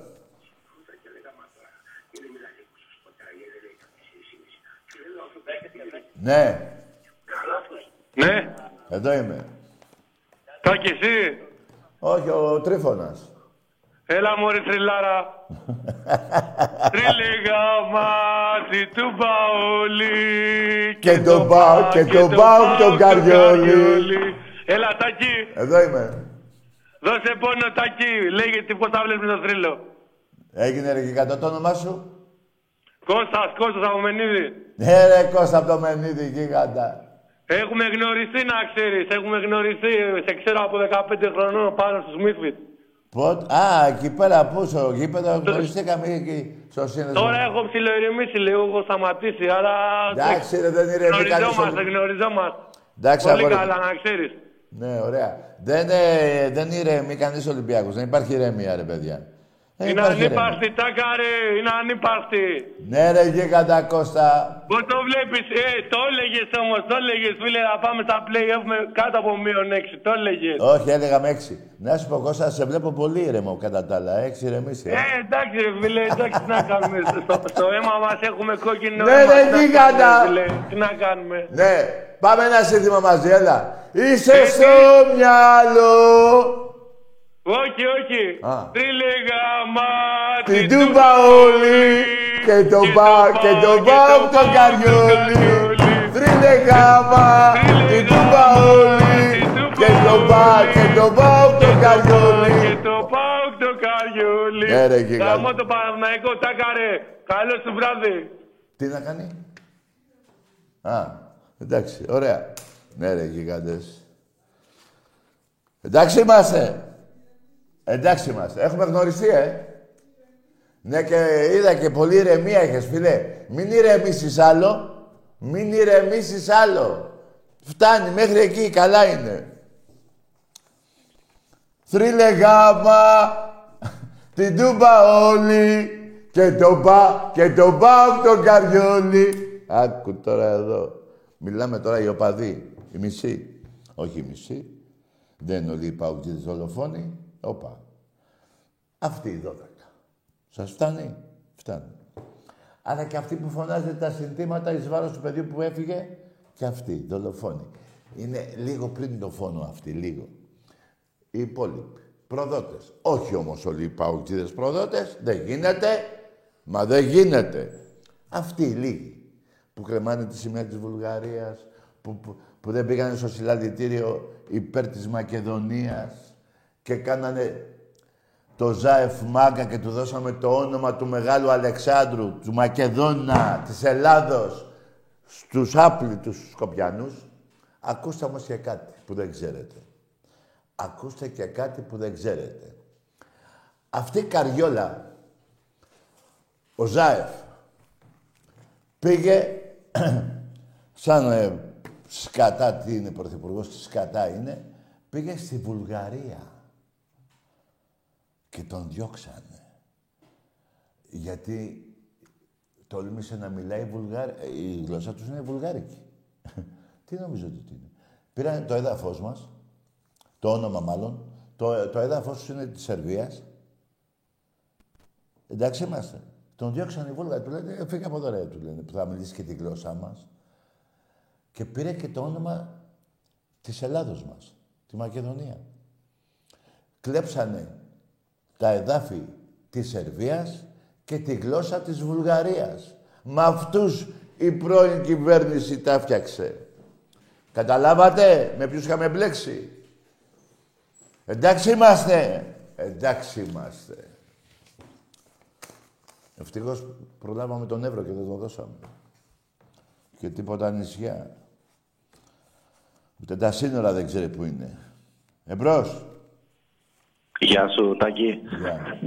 Ναι, Ναι. εδώ είμαι. Τάκη εσύ. Όχι, ο Τρίφωνας. Έλα μωρή θρυλάρα. Τρίλεγα μάτι του Παολί Και τον Πάο- και τον Πάο τον Καριόλι. Έλα Τάκη, Εδώ είμαι. δώσε πόνο Τάκη. Λέγε τι πώς θα βλέπεις το θρύλο. Έγινε ρε γιγαντό το όνομά σου; Κώστας, Κώστας από Μενίδη. Ναι ρε Κώστα από το Μενίδη γίγαντα. Έχουμε γνωριστεί να ξέρεις. Έχουμε γνωριστεί. Σε ξέρω από 15 χρονών πάνω στο Σμίθφιτ. Πότε, α, εκεί πέρα πού, στο γήπεδο, γνωριστήκαμε εκεί, στο σύνδεσμο. Τώρα έχω ψιλοειρημήσει λίγο, έχω σταματήσει, αλλά... Εντάξει ρε, δεν ηρεμεί κανείς. Γνωριζόμαστε, όλο- γνωριζόμαστε. Εντάξει, Πολύ αγόρι. καλά, να ξέρεις. Ναι, ωραία. Δεν, ε, δεν ηρεμεί κανείς Ολυμπιακός. Δεν υπάρχει ηρεμία, ρε παιδιά. Δεν Είναι υπάρχει ηρεμία. ανύπαρκτη, τάκαρε, είναι ανύπαρκτη. Ναι, ρε γίγαντα Κώστα. Πώς το βλέπεις, ε, το έλεγες όμως, το έλεγες φίλε, να πάμε στα play-off με κάτω από μείον 6, το έλεγες. Όχι, έλεγα με έξι. Να σου πω, Κώστα, σε βλέπω πολύ ήρεμο κατά τα άλλα. Έξι ηρεμήσει. Ε, εντάξει ρε φίλε, εντάξει, τι να κάνουμε. Στο, στο αίμα μας έχουμε κόκκινο Ναι, αίμα, ρε, τι να γίγαντα. κάνουμε, φίλε, Τι να κάνουμε. Ναι, πάμε ένα σύνθημα μαζί, έλα. Είσαι Ε, στο μυαλό. Όχι, όχι. Α. Τρίλεγα μάτι Την τούμπα όλοι και τον πα και τον πάω τον καριόλι. Τρίλε γάμα, την τούμπα όλοι και τον πα και τον πάω τον Και καριόλι. το πάω το καριόλι. Ναι, ρε, γίγαντα. Γαμώ το Παναθηναϊκό, τάκαρε. Καλό σου βράδυ. Τι να κάνει; Α, εντάξει, ωραία. Ναι ρε γιγάντες. Εντάξει είμαστε. Εντάξει είμαστε. Έχουμε γνωριστεί, ε. Ναι και είδα και πολύ ηρεμία έχεις, φίλε. Μην ηρεμήσεις άλλο. Μην ηρεμήσεις άλλο. Φτάνει, μέχρι εκεί, καλά είναι. Θρύλε γάμα, την τούμπα όλοι και τον πα και τον πάω τον καριόλι. Άκου τώρα εδώ. Μιλάμε τώρα οι οπαδοί. Οι μισοί. Όχι οι μισοί. Δεν είναι όλοι οι παουτζίδες δολοφόνοι. Όπα. Αυτοί οι δώδεκα. Σας φτάνει; Φτάνει. Αλλά και αυτοί που φωνάζετε τα συνθήματα εις βάρος του παιδιού που έφυγε και αυτοί, δολοφόνοι. Είναι λίγο πριν το φόνο αυτοί, λίγο. Οι υπόλοιποι. Προδότες. Όχι όμως όλοι οι παουτζίδες προδότες. Δεν γίνεται. Μα δεν γίνεται. Αυτοί οι λίγοι που κρεμάνε τη σημαία της Βουλγαρίας, που, που, που δεν πήγανε στο συλλαλητήριο υπέρ της Μακεδονίας και κάνανε το Ζάεφ Μάγκα και του δώσαμε το όνομα του Μεγάλου Αλεξάνδρου, του Μακεδόνα, της Ελλάδος, στους άπλητους Σκοπιανούς. Ακούστε όμως και κάτι που δεν ξέρετε. Ακούστε και κάτι που δεν ξέρετε. Αυτή η καριόλα, ο Ζάεφ, πήγε σαν ε, σκατά, τι είναι πρωθυπουργός, σκατά είναι, πήγε στη Βουλγαρία και τον διώξανε. Γιατί τόλμησε να μιλάει βουλγάρ... η γλώσσα τους είναι βουλγάρικη. τι νομίζω ότι είναι. Πήραν το έδαφος μας, το όνομα μάλλον, το, το έδαφος τους είναι της Σερβίας. Εντάξει είμαστε. Τον διώξαν οι Βούλγαροι. Του λένε, «Ε, φύγε από εδώ ρε, του λένε, που θα μιλήσεις και τη γλώσσά μας. Και πήρε και το όνομα της Ελλάδος μας, τη Μακεδονία. Κλέψανε τα εδάφη της Σερβίας και τη γλώσσα της Βουλγαρίας. Με αυτούς η πρώην κυβέρνηση τα φτιάξε. Καταλάβατε με ποιους είχαμε μπλέξει; Εντάξει είμαστε. Εντάξει είμαστε. Ευτυχώς προλάβαμε τον Εύρο και δεν το δώσαμε. Και τίποτα νησιά. Ούτε τα σύνορα δεν ξέρει που είναι. Εμπρός. Γεια σου, Τάκη. Γεια.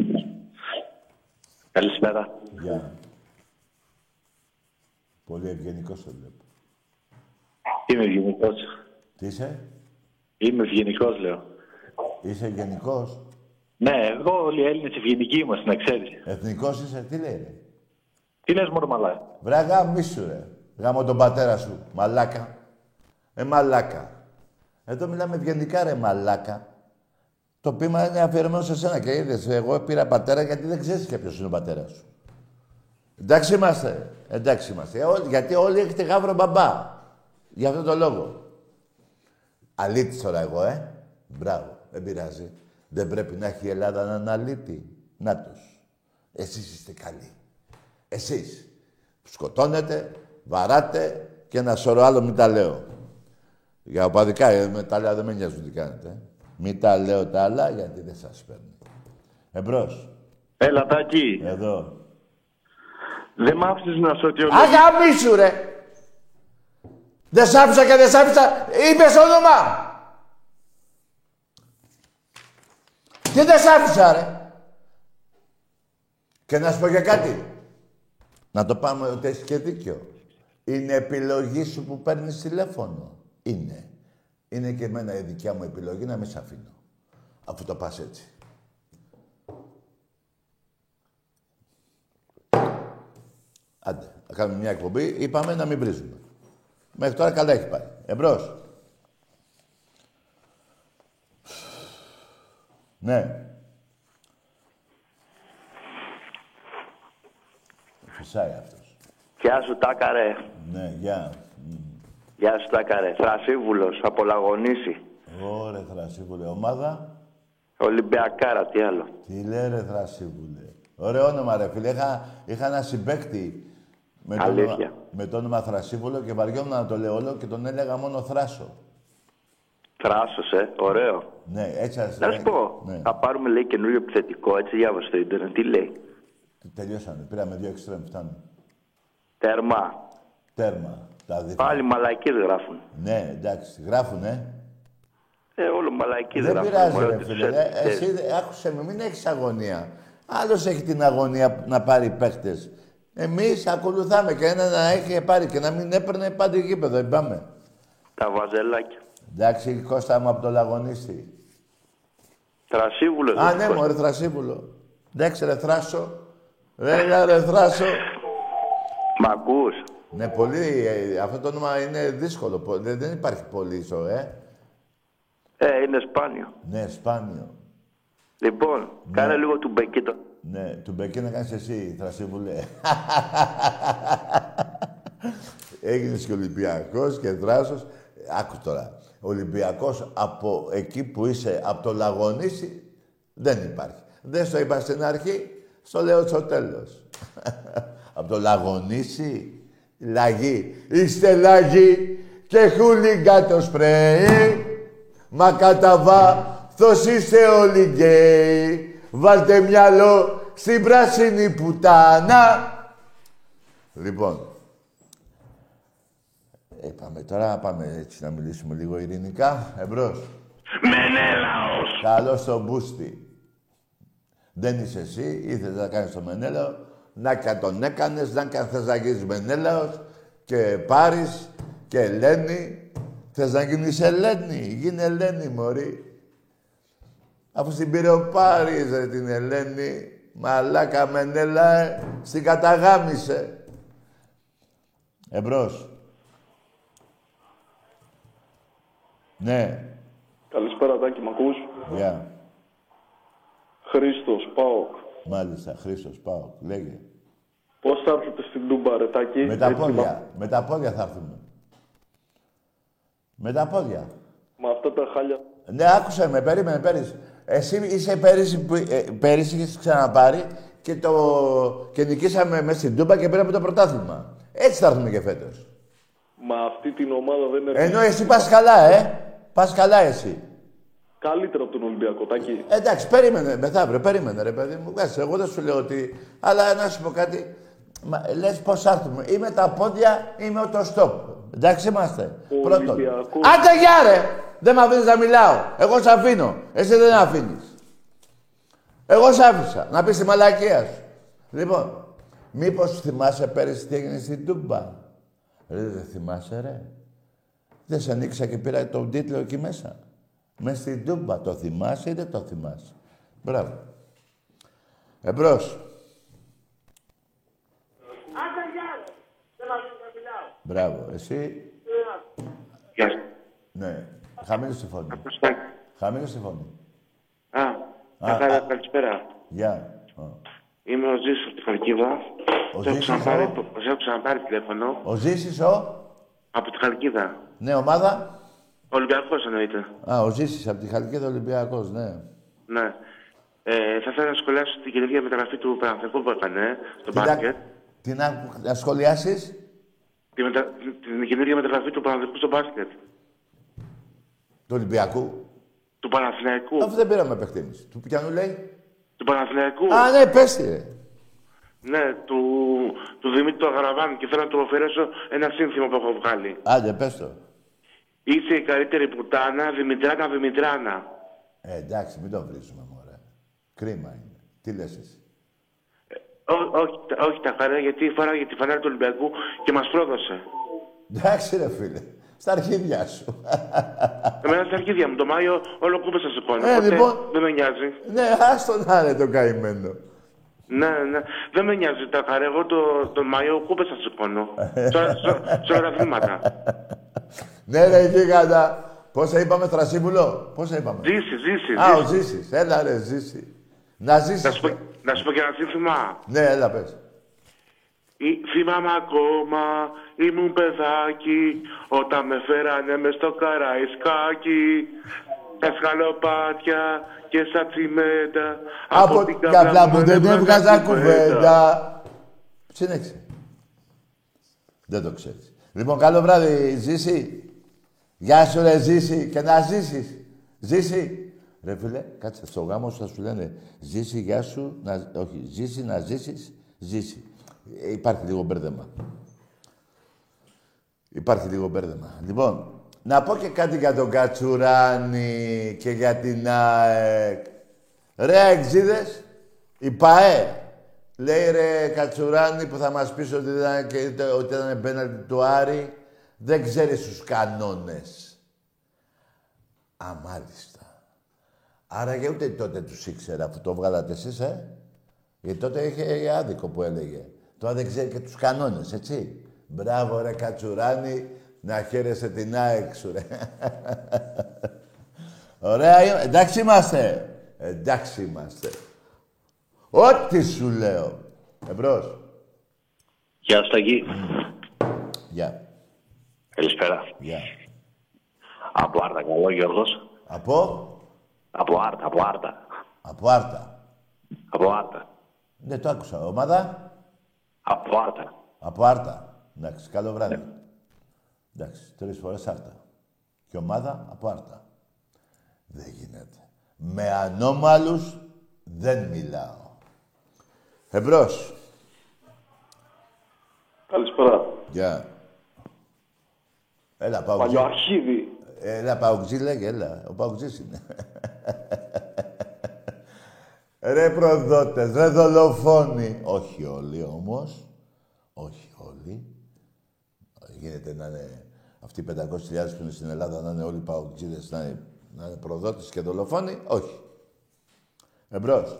Καλησπέρα. Γεια. Πολύ ευγενικός το βλέπω. Είμαι ευγενικός. Τι είσαι, Είμαι ευγενικός, λέω. είσαι ευγενικός, Ναι, εγώ όλοι οι Έλληνες ευγενικοί είμαστε, να ξέρεις. εθνικός είσαι, τι λέει ρε; Τι λες, Μωρό Μαλά. Βρε γάμισου ρε. Γάμω τον πατέρα σου. Μαλάκα. Ε, μαλάκα. Εδώ μιλάμε ευγενικά ρε μαλάκα. Το πείμα είναι αφιερωμένο σε σένα και είδες, εγώ πήρα πατέρα γιατί δεν ξέρεις και ποιος είναι ο πατέρας σου. Εντάξει είμαστε. Εντάξει είμαστε. Ε, όλοι- γιατί όλοι έχετε γάβρο μπαμπά. Γι' αυτό το λόγο. Αλήτης τώρα εγώ, ε. Μπράβο. Δεν πειράζει. Δεν πρέπει να έχει η Ελλάδα έναν αλήτη. Νάτος. Εσείς είστε καλοί. Εσείς. που Σκοτώνετε, βαράτε και ένα σωρό άλλο μην τα λέω. Για οπαδικά, ε, με τα άλλα δεν με νοιάζουν τι κάνετε. Ε. Μην τα λέω τα άλλα γιατί δεν σας παίρνει. Εμπρός. Έλα, Τάκη. Εδώ. Δεν μ' άφησες να σου ότι ο Αγαμίσου ρε! Δεν σ' άφησα και δεν σ' άφησα. Είπες όνομα. Τι δεν σ' άφησα ρε. Και να σου πω και κάτι. Να το πάμε ότι έχεις και δίκιο. Είναι επιλογή σου που παίρνεις τηλέφωνο. Είναι. Είναι και εμένα η δικιά μου επιλογή να μην σ' αφήνω. Αφού το πας έτσι. Άντε, να κάνουμε μια εκπομπή. Είπαμε να μην βρίζουμε. Μέχρι τώρα καλά έχει πάει. Εμπρός. Ναι. Φυσάει αυτός. Γεια σου, Τάκαρε. Ναι, γεια. Γεια σου, Τάκαρε. Θρασίβουλος, από Λαγονίση. Ωραία, Θρασίβουλε. Ομάδα. Ολυμπιακάρα, τι άλλο. Τι λέει ρε Θρασίβουλε. Ωραίο όνομα ρε φίλε. Είχα, είχα ένα συμπέκτη με το, Αλήθεια. όνομα, με το όνομα Θρασίβουλο και βαριόμουν να το λέω όλο και τον έλεγα μόνο Θράσο. Θράσος, ε. Ωραίο. Ναι, έτσι ας Να σου πω, Ναι. θα πάρουμε λέει καινούριο επιθετικό, έτσι διάβασα στο Ιντερνετ. Τι λέει; Τελειώσανε. Πήραμε δύο εξτρέμ. Φτάνει. Τέρμα. Τέρμα. Τα δίχα. Πάλι μαλακίε γράφουν. Ναι, εντάξει. Γράφουνε. Ε, όλο μαλακίε Δεν γράφουν. πειράζει, μωρέ, ρε ότι φίλε. τους Ε, ξέρεις. εσύ δε- άκουσε με, μην έχεις αγωνία. Άλλος έχει την αγωνία να πάρει παίχτες. Εμείς ακολουθάμε και ένα να έχει πάρει και να μην έπαιρνε πάντα γήπεδο. Δεν πάμε. Τα βαζελάκια. Εντάξει, Κώστα μου από το Λαγωνίστη. Θρασίβουλος. Α, ναι, μου, ρε Θρασίπουλο. Εντάξει, ρε Θράσο. Ρε, ρε, ρε Θράσο. Μ' ακούς; Ναι, πολύ. ε, αυτό το όνομα είναι δύσκολο. πο- Δεν, δεν υπάρχει πολύ ζω, ε. Ε, είναι σπάνιο. Ναι, σπάνιο. Λοιπόν, κάνε λίγο του μπεκίτο. Ναι, του Μπεκέ να κάνεις εσύ, Θρασίβουλε. Έγινες και Ολυμπιακός και Δράσος. Άκου τώρα. Ολυμπιακός από εκεί που είσαι, από το Λαγονίσι, δεν υπάρχει. Δεν στο είπα στην αρχή, στο λέω στο τέλος. από το Λαγονίσι, λαγί. Είστε λαγί και χούλιγκα το σπρέι. Μα κατά βάθος είστε όλοι γκέι. Βάλτε μυαλό στην πράσινη πουτάνα. Λοιπόν, ε, πάμε τώρα, να πάμε έτσι να μιλήσουμε λίγο ειρηνικά. Εμπρός. Μενέλαος! Καλώς τον Μπούστη. Δεν είσαι εσύ, ήθελες να κάνεις το Μενέλαο. Να και αν τον έκανες, να και αν θες να γίνεις Μενέλαος και Πάρης και Ελένη. Θες να γίνεις Ελένη, γίνε Ελένη μωρή. Αφού στην πήρε ο Πάρης ρε την Ελένη. Μαλάκα Μενέλα, ε, στην καταγάμισε. Εμπρός. Ναι, Καλησπέρα, Τάκη, μ' ακούς; γεια. Χρήστος, ΠΑΟΚ. Μάλιστα, Χρήστος, πάω. Λέγε. Πώς θα έρθετε στην Τούμπα, ρε Τάκη; Με τα Έτσι, πόδια. Με τα πόδια θα έρθουμε. Με τα πόδια. Με αυτά τα χάλια. Ναι, άκουσε με, περίμενε πέρυσι. Εσύ είσαι πέρυσι που ε, πέρυσι είχες ξαναπάρει και, το, και νικήσαμε μέσα στην Τούμπα και πήραμε το πρωτάθλημα. Έτσι θα έρθουμε και φέτος. Μα αυτή την ομάδα δεν έρχεται. Ενώ εσύ πας καλά, ε. Πας καλά εσύ. Καλύτερο από τον Ολυμπιακό, Τάκη. Εντάξει, περίμενε μεθαύριο, περίμενε ρε παιδί μου. Κάτσε, εγώ δεν σου λέω ότι. Αλλά να σου πω κάτι. Λες πώς έρθουμε. Είμαι τα πόδια, είμαι το στόπ. Εντάξει είμαστε. Ο Πρώτον. Ολυμπιακός- Άντε γεια ρε! Δεν με αφήνεις να μιλάω. Εγώ σε αφήνω. Εσύ δεν αφήνεις. Εγώ σ' άφησα. Να πεις τη μαλακία σου. Λοιπόν, μήπως θυμάσαι πέρυσι τι έγινε στην Τούμπα; Ρε, δεν θυμάσαι, ρε. Δεν σε ανοίξα και πήρα τον τίτλο εκεί μέσα. Με στην Τούμπα. Το θυμάσαι ή δεν το θυμάσαι; Μπράβο. Εμπρός. Μπράβο. Εσύ; Γεια σας. Ναι. Χαμήλωσε τη φωνή. Χαμήλωσε τη φωνή. Α, Α, καλα- α. καλησπέρα. Γεια. Α. Είμαι ο Ζήσος από τη Χαλκίδα. Ο Σε έχω Ζήσης, ξαναπάρει- ο; σε έχω ξαναπάρει τηλέφωνο. Ο Ζήσης, ο; Από τη Χαλκίδα. Ναι, ομάδα. Ολυμπιακός εννοείται. Α, ο Ζήσης από τη Χαλκίδα Ολυμπιακός, ναι. Ναι. Ε, θα ήθελα να σχολιάσω την καινούργια μεταγραφή του Παναθηναϊκού που έκανε στο Τι να, μπάσκετ. τι να, να σχολιάσεις; Τη μετα... Την καινούργια μεταγραφή του Παναθηναϊκού στο μπάσκετ. Του Ολυμπιακού; Του Παναθηναϊκού. Αφού δεν πήραμε επεκτίμηση. Του πιανού λέει. Του Παναθηναϊκού. Α, ναι, πες τη, ρε. Ναι, του, του Δημήτρη του Αγραβάνη και θέλω να του αφαιρέσω ένα σύνθημα που έχω βγάλει. Άντε, πες το. Είσαι η καλύτερη πουτάνα, Δημητράνα, Δημητράνα. Ε, εντάξει, μην το βρίζουμε, μωρέ. Κρίμα είναι. Τι λες εσύ; Ό- όχι, τα- όχι τα χαρά, γιατί φοράγε τη φανάρι του Ολυμπιακού και μας πρόδωσε. Εντάξει, ρε φίλε. Στα αρχίδια σου. Εμένα στα αρχίδια μου, το Μάιο όλο κούπες θα σηκώνω. Ε, οπότε λοιπόν. δεν με νοιάζει. ναι, άστο να είναι το καημένο. Ναι, ναι. Δεν με νοιάζει τα χαρά. Εγώ το, το Μάιο κούπες θα σηκώνω. σε, σε, σε όλα τα βήματα. Ναι, ρε, γίγαντα. Πόσα είπαμε, Θρασίβουλο; Πόσα είπαμε; Ζήσει, ζήσει, Α, ο ζήσει. Ζήσης. Έλα, ρε, Ζήση. Να ζήσεις. Να σου, πω, να σου πω και ένα σύνθημα. Ναι, έλα, πες. Ή- Θυμάμαι ακόμα, ήμουν παιδάκι, όταν με φέρανε μες στο καραϊσκάκι. Τα σκαλοπάτια και στα τσιμέντα. Από την καβλά που δεν έβγαζα κουβέντα. Συνέχισε. Δεν το ξέρεις. Λοιπόν, καλό βράδυ, Ζήση. Γεια σου, ρε, Ζήση. Και να ζήσεις. Ζήση. Ρε φίλε, κάτσε στο γάμο σου θα σου λένε Ζήση, γεια σου. Να... Όχι, ζήσει, να ζήσεις. Ζήσει. Ε, υπάρχει λίγο μπέρδεμα. Υπάρχει λίγο μπέρδεμα. Λοιπόν, να πω και κάτι για τον Κατσουράνη και για την ΑΕΚ. Ρε εξίδες, η ΠΑΕ. Λέει ρε Κατσουράνη που θα μας πεις ότι ήταν, και, ότι ήταν πέναλτι του Άρη. Δεν ξέρεις τους κανόνες. Α, μάλιστα. Άρα και ούτε τότε τους ήξερα αφού το βγάλατε εσείς, ε. Γιατί τότε είχε άδικο που έλεγε. Τώρα δεν ξέρει και τους κανόνες, έτσι. Μπράβο ρε Κατσουράνη, να χαίρεσαι την ΑΕΚ σου, ρε. Ωραία, ε, εντάξει είμαστε. Εντάξει είμαστε. Ό,τι σου λέω. Εμπρός. Γεια σου Ταγί. Γεια. Καλησπέρα. Γεια. Από Άρτα, καλό Γιώργος. Από, Από Άρτα, από Άρτα. από Άρτα. Από Άρτα. Δεν το άκουσα. Ομάδα; Από Άρτα. Από Άρτα. Εντάξει, καλό βράδυ. Εντάξει, τρεις φορές Άρτα. Και ομάδα από Άρτα. Δεν γίνεται. Με ανώμαλους δεν μιλάω. Εμπρός. Καλησπέρα. Γεια. Έλα, πάω. Παλιοαρχίδη. Έλα, Παουτζή λέγε, έλα. Ο Παουτζής είναι. ρε προδότες, ρε δολοφόνοι. Όχι όλοι όμως. Όχι όλοι. Γίνεται να είναι αυτοί οι 500.000 που είναι στην Ελλάδα να είναι όλοι παουτζίδες, να είναι, να είναι προδότες και δολοφόνοι. Όχι. Εμπρός.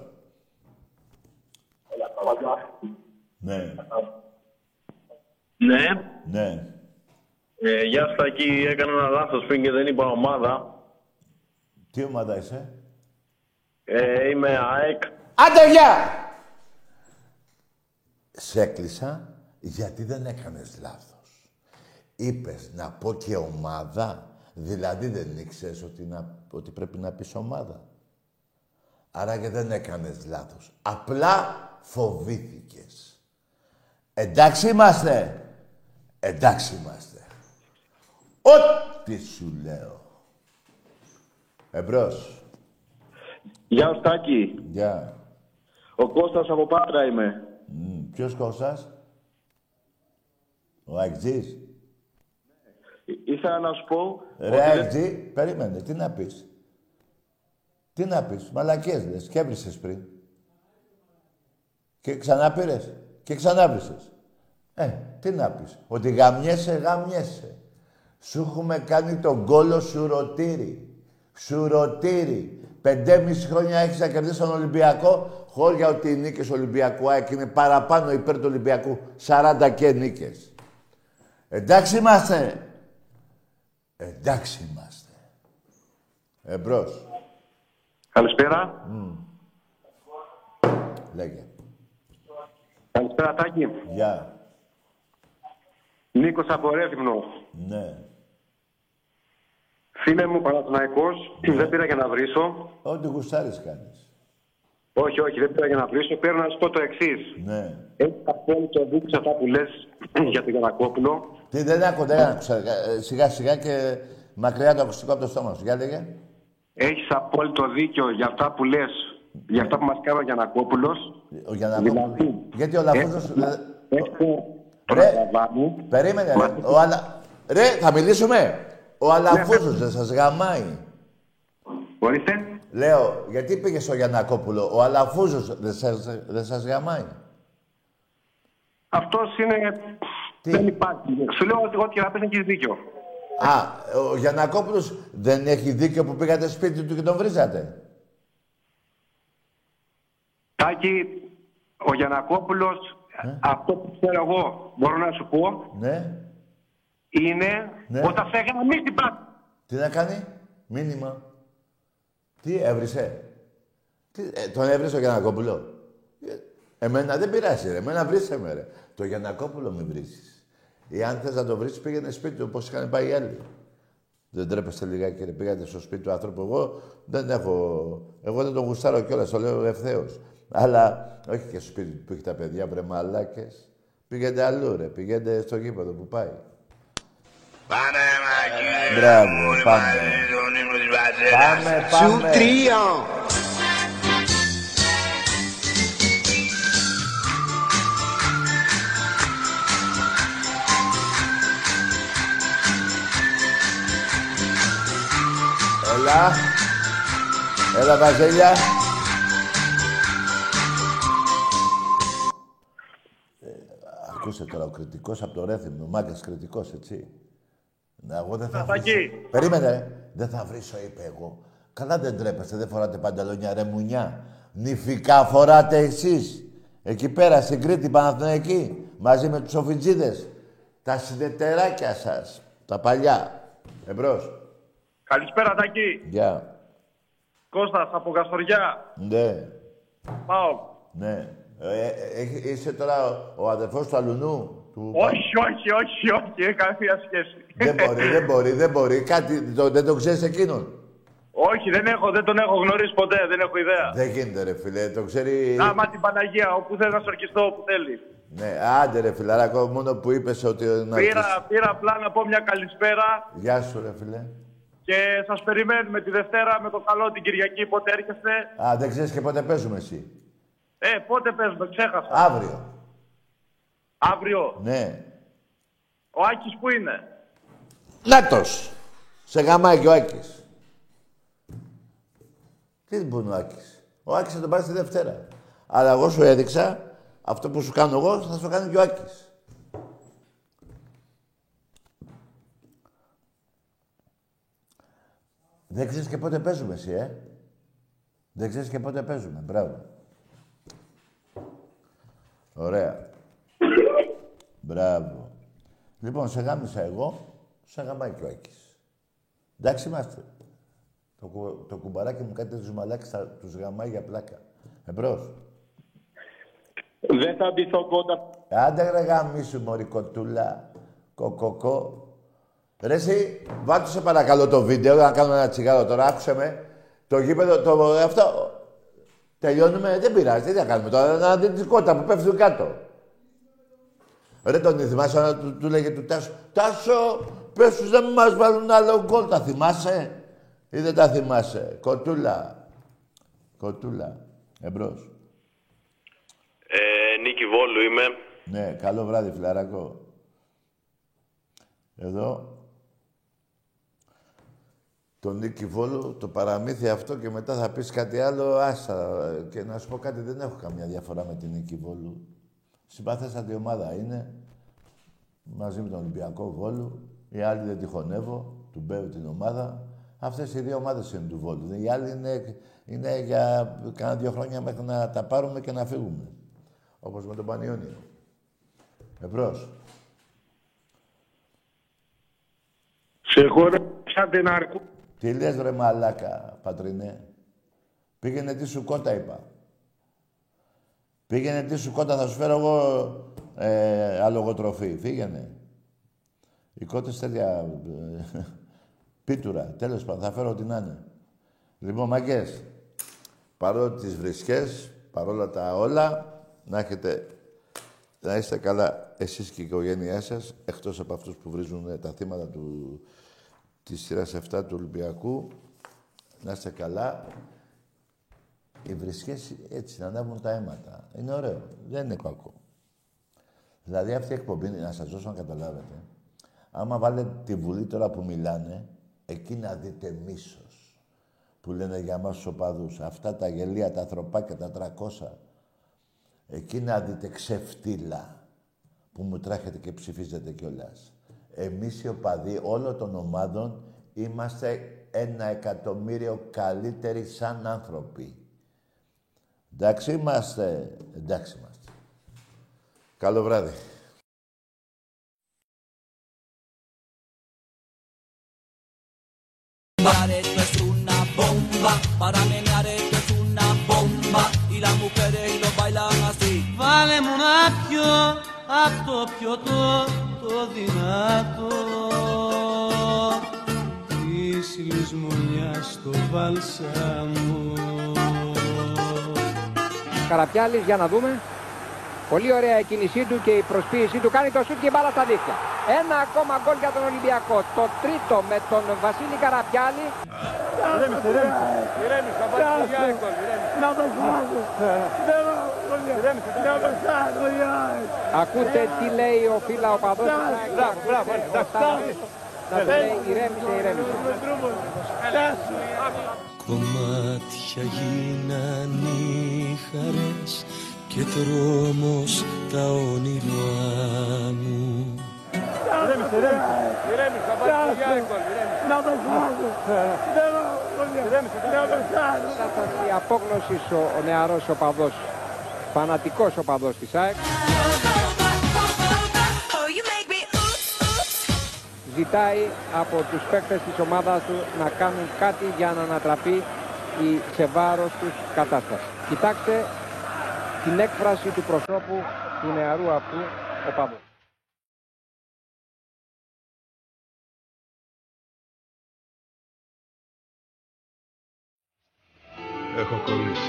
Ναι, Ναι. ναι. Ε, γεια σου Τάκη, έκανα ένα λάθος πριν και δεν είπα ομάδα. Τι ομάδα είσαι; Ε, είμαι ΑΕΚ. Άντε, γεια! Σε έκλεισα γιατί δεν έκανες λάθος. Είπες να πω και ομάδα, δηλαδή δεν ήξερες ότι, να, ότι πρέπει να πεις ομάδα. Άρα και δεν έκανες λάθος. Απλά φοβήθηκες. Εντάξει είμαστε. Εντάξει είμαστε. Ό,τι σου λέω. Εμπρός. Γεια σου Τάκη. Γεια. Ο Κώστας από Πάτρα είμαι. Μμ, Ποιος Κώστας; Ο Αιγτζής. Ή- Ήθελα να σου πω... Ρε ότι δεν- Αιγτζή, περίμενε. Τι να πεις; Τι να πεις. Μαλακίες λες. Και έβρισες πριν. Και ξανά πήρες. Και ξανά βρίσκες. Ε, τι να πεις. Ότι γαμιέσαι, γαμιέσαι. Σου έχουμε κάνει τον κόλο σουρωτήρι. Σουρωτήρι. Πεντέμιση χρόνια έχεις να κερδίσεις τον Ολυμπιακό, χώρια ότι οι νίκες Ολυμπιακού ΑΕΚ είναι παραπάνω υπέρ του Ολυμπιακού. 40 και νίκες. Εντάξει είμαστε. Εντάξει είμαστε. Εμπρός. Καλησπέρα. Λέγε. Καλησπέρα, Τάκη. Γεια. Νίκος από Ρέθυμνο. Ναι. Φίλε μου, Παναθηναϊκός, δεν πήρα για να βρίσω. Ό,τι γουστάρεις κάνεις. Όχι, όχι, δεν πήρα για να βρίσω. Πήρα να σου πω το εξής. Ναι. Έχεις απόλυτο δίκιο σε αυτά που λες για τον Γιανακόπουλο. Τι δεν άκου, δεν άκουσα. Ε, Σιγά σιγά και μακριά το ακουστικό από το στόμα σου. Για λέγε. Έχεις απόλυτο δίκιο για αυτά που λες, για αυτά που μας κάνει ο Γιανακόπουλος. Ο Γιαννακόπουλος. Δηλαδή, Γιατί ο Λαφούζος... Έχω ε, τον Ρε. Αβραμού. Περίμενε, Μα- ρε. Ο Αλα... Ρε, θα μιλήσουμε. Ο Αλαφούζος δεν σας γαμάει. Ορίστε. Λέω, γιατί πήγες στο Γιαννακόπουλο; Ο Αλαφούζος δεν σας, δεν σας γαμάει. Αυτός είναι. Τι; Δεν υπάρχει. Σου λέω ότι ό,τι και να πει έχεις δίκιο. Α, ο Γιαννακόπουλος δεν έχει δίκιο που πήγατε σπίτι του και τον βρίζατε. Τάκη, ο Γιανακόπουλο, αυτό που ξέρω εγώ, μπορώ να σου πω, Ναι. είναι Ναι. όταν σε γαμίσει την πράξη. Τι να κάνει, μήνυμα. Τι έβρισε; Τι, ε, τον έβρισε ο Γιαννακόπουλο. Ε, εμένα δεν πειράζει, ρε. Εμένα βρίσκε με, ρε. Το Γιαννακόπουλο μην βρήσεις. Ή αν θες να το βρεις, πήγαινε σπίτι του, όπως είχαν πάει οι άλλοι. Δεν τρέπεστε λιγάκι, ρε. Πήγατε στο σπίτι του άνθρωπου. Εγώ δεν έχω... Εγώ δεν τον γουστάρω κιόλας, το λέω ευθέως. Αλλά όχι και στο σπίτι του που έχει τα παιδιά, βρε μαλάκες. Πήγαινε αλλού, ρε. Πήγαινε στο γήπεδο που πάει. Πάμε, Μακή. Μπράβο, πάμε. Τον ύμνο της Πατέρας. Πάμε, πάμε. Έλα. Έλα, Βαζέλια. Ακούσε τώρα ο κριτικός από το Ρέθυμνο, ο μάγκας κριτικός, έτσι. Να, εγώ δεν θα Τάκη. βρίσω. Περίμενε, ρε. Δεν θα βρίσω, είπε εγώ. Καλά δεν τρέπεστε, δεν φοράτε παντελόνια, ρε μουνιά. Νηφικά φοράτε εσείς. Εκεί πέρα, στην Κρήτη, Παναθηναϊκή, μαζί με τους οφιτζίδες. Τα συνεταιράκια σας, τα παλιά. Εμπρός. Καλησπέρα, Τάκη. Γεια. Κώστας από Καστοριά. Ναι, Πάω. ναι. Ε, ε, ε, είσαι τώρα ο, ο αδερφός του Αλουνού. Του... Όχι, όχι, όχι, όχι, έχει καμία σχέση. Δεν μπορεί, δεν μπορεί, δεν μπορεί. Κάτι, το, δεν το ξέρεις εκείνον; όχι, δεν, έχω, δεν τον έχω γνωρίσει ποτέ, δεν έχω ιδέα. Δεν γίνεται, ρε φίλε. Το ξέρει... Άμα την Παναγία, όπου θέλει να σορκιστώ, όπου θέλεις. Ναι, άντε ρε φιλαράκο, μόνο που είπες ότι... Να Πήρα, πήρα απλά να πω μια καλησπέρα Γεια σου ρε φίλε. και σας περιμένουμε τη Δευτέρα με το καλό την Κυριακή, πότε έρχεστε. Α, δεν ξέρεις και πότε παίζουμε εσύ. Ε, πότε παίζουμε, ξέχασα. Αύριο. Αύριο. Ναι. Ο Άκης που είναι; Νάτος. Σε γαμάει και ο Άκης. Τι μπορεί ο Άκης; Ο Άκης θα τον πάρει τη Δευτέρα. Αλλά εγώ σου έδειξα αυτό που σου κάνω εγώ θα σου κάνει και ο Άκης. Δεν ξέρεις και πότε παίζουμε εσύ, ε; Δεν ξέρεις και πότε παίζουμε. Μπράβο. Ωραία. Μπράβο. Λοιπόν, σε γάμισα εγώ, σε γαμάει και ο Άκης. Εντάξει είμαστε. Το, κου- το κουμπαράκι μου κάτι τους μαλάκες θα τους γαμάει για πλάκα. Εμπρός. Δεν θα ντυθώ κότα. Άντε ρε γαμίσου μωρή κοτούλα. Κοκοκό. Ρε εσύ, βάτου σε παρακαλώ το βίντεο να κάνουμε ένα τσιγάρο τώρα. Άκουσε με. Το γήπεδο, το, αυτό. Τελειώνουμε, δεν πειράζει. Τι θα κάνουμε τώρα, να δει τη κότα που πέφτουν κάτω. Ρε τον θυμάσαι να του, του λέγε του Τάσο. Τάσο, πες τους να μην μας βάλουν άλλο γκολ. Τα θυμάσαι ή δεν τα θυμάσαι. Κοτούλα. Κοτούλα. Εμπρός. Ε, Νίκη Βόλου είμαι. Ναι, καλό βράδυ, φιλαράκο. Εδώ. Τον Νίκη Βόλου, το παραμύθι αυτό και μετά θα πεις κάτι άλλο, άσα. Και να σου πω κάτι, δεν έχω καμιά διαφορά με την Νίκη Βόλου. Συμπαθέστατη ομάδα είναι, μαζί με τον Ολυμπιακό Βόλου. Οι άλλοι δεν τυχονεύω, του Μπέου την ομάδα. Αυτές οι δύο ομάδες είναι του Βόλου. Οι άλλοι είναι, είναι για κάνα δύο χρόνια μέχρι να τα πάρουμε και να φύγουμε. Όπως με τον Πανιόνιο. Εμπρός. Σε χώρα σαν την αρκού. Τι λες ρε μαλάκα, πατρινέ. Πήγαινε τι σου κότα είπα. Πήγαινε τι σου κότα, θα σου φέρω εγώ ε, αλογοτροφή. Φύγαινε. Οι κότες τέτοια... ε, πίτουρα. Τέλος πάντων, θα φέρω ό,τι να είναι. Λοιπόν, μαγκές, παρόλο τις βρισκές, παρόλα τα όλα, να έχετε... Να είστε καλά εσείς και η οικογένειά σας, εκτός από αυτούς που βρίζουν ε, τα θύματα του, της σειράς 7 του Ολυμπιακού. Να είστε καλά. Οι βρισκές έτσι, να ανάβουν τα αίματα. Είναι ωραίο. Δεν είναι κακό. Δηλαδή αυτή η εκπομπή, να σας δώσω να καταλάβετε, άμα βάλετε τη Βουλή τώρα που μιλάνε, εκεί να δείτε μίσος που λένε για μας τους οπαδούς. Αυτά τα γελία, τα ανθρωπάκια, τα 300. Εκεί να δείτε ξεφτύλα που μου τρέχετε και ψηφίζετε κιόλας. Εμείς οι οπαδοί όλων των ομάδων είμαστε ένα εκατομμύριο καλύτεροι σαν άνθρωποι. Εντάξει είμαστε. Εντάξει είμαστε. Καλό βράδυ. Esto es una bomba, para menear esto es una bomba y las mujeres lo bailan así. Βάλε μου να πιω απ' το πιωτό το δυνατό της λησμονιάς το βάλσαμο Καραπιάλης για να δούμε. Πολύ ωραία η κίνησή του και η προσποίησή του. Κάνει το σούτ και η μπάλα στα δίχτυα. Ένα ακόμα γκολ για τον Ολυμπιακό. Το τρίτο με τον Βασίλη Καραπιάλη. Ηρέμησε, ηρέμησε. Ηρέμησε, θα βάλει το Γιάννη γκολ, ηρέμησε. Να το φάγω. Ηρέμησε, να το φάγω, Ακούτε τι λέει ο φίλα ο παδός. Μπράβο, μπράβο, εντάξει. Να του λέει ηρέμησε, ηρέμησε. Κομμάτια γίνανε οι χαρές και τρόμος τα όνειρά μου. Ηρέμησε, ηρέμησε. Ηρέμησε, θα βάλει το Γιάννη γκολ, ηρέμησε. Να το φάγω. Ηρέμησε, να το φάγω. Η απόγνωση ο, ο νεαρός οπαδός. Φανατικός οπαδός της ΑΕΚ. Ζητάει από τους παίκτες της ομάδας του να κάνουν κάτι για να ανατραπεί η σε βάρος τους κατάσταση. Κοιτάξτε την έκφραση του προσώπου του νεαρού αυτού οπαδού. Έχω κολλήσει.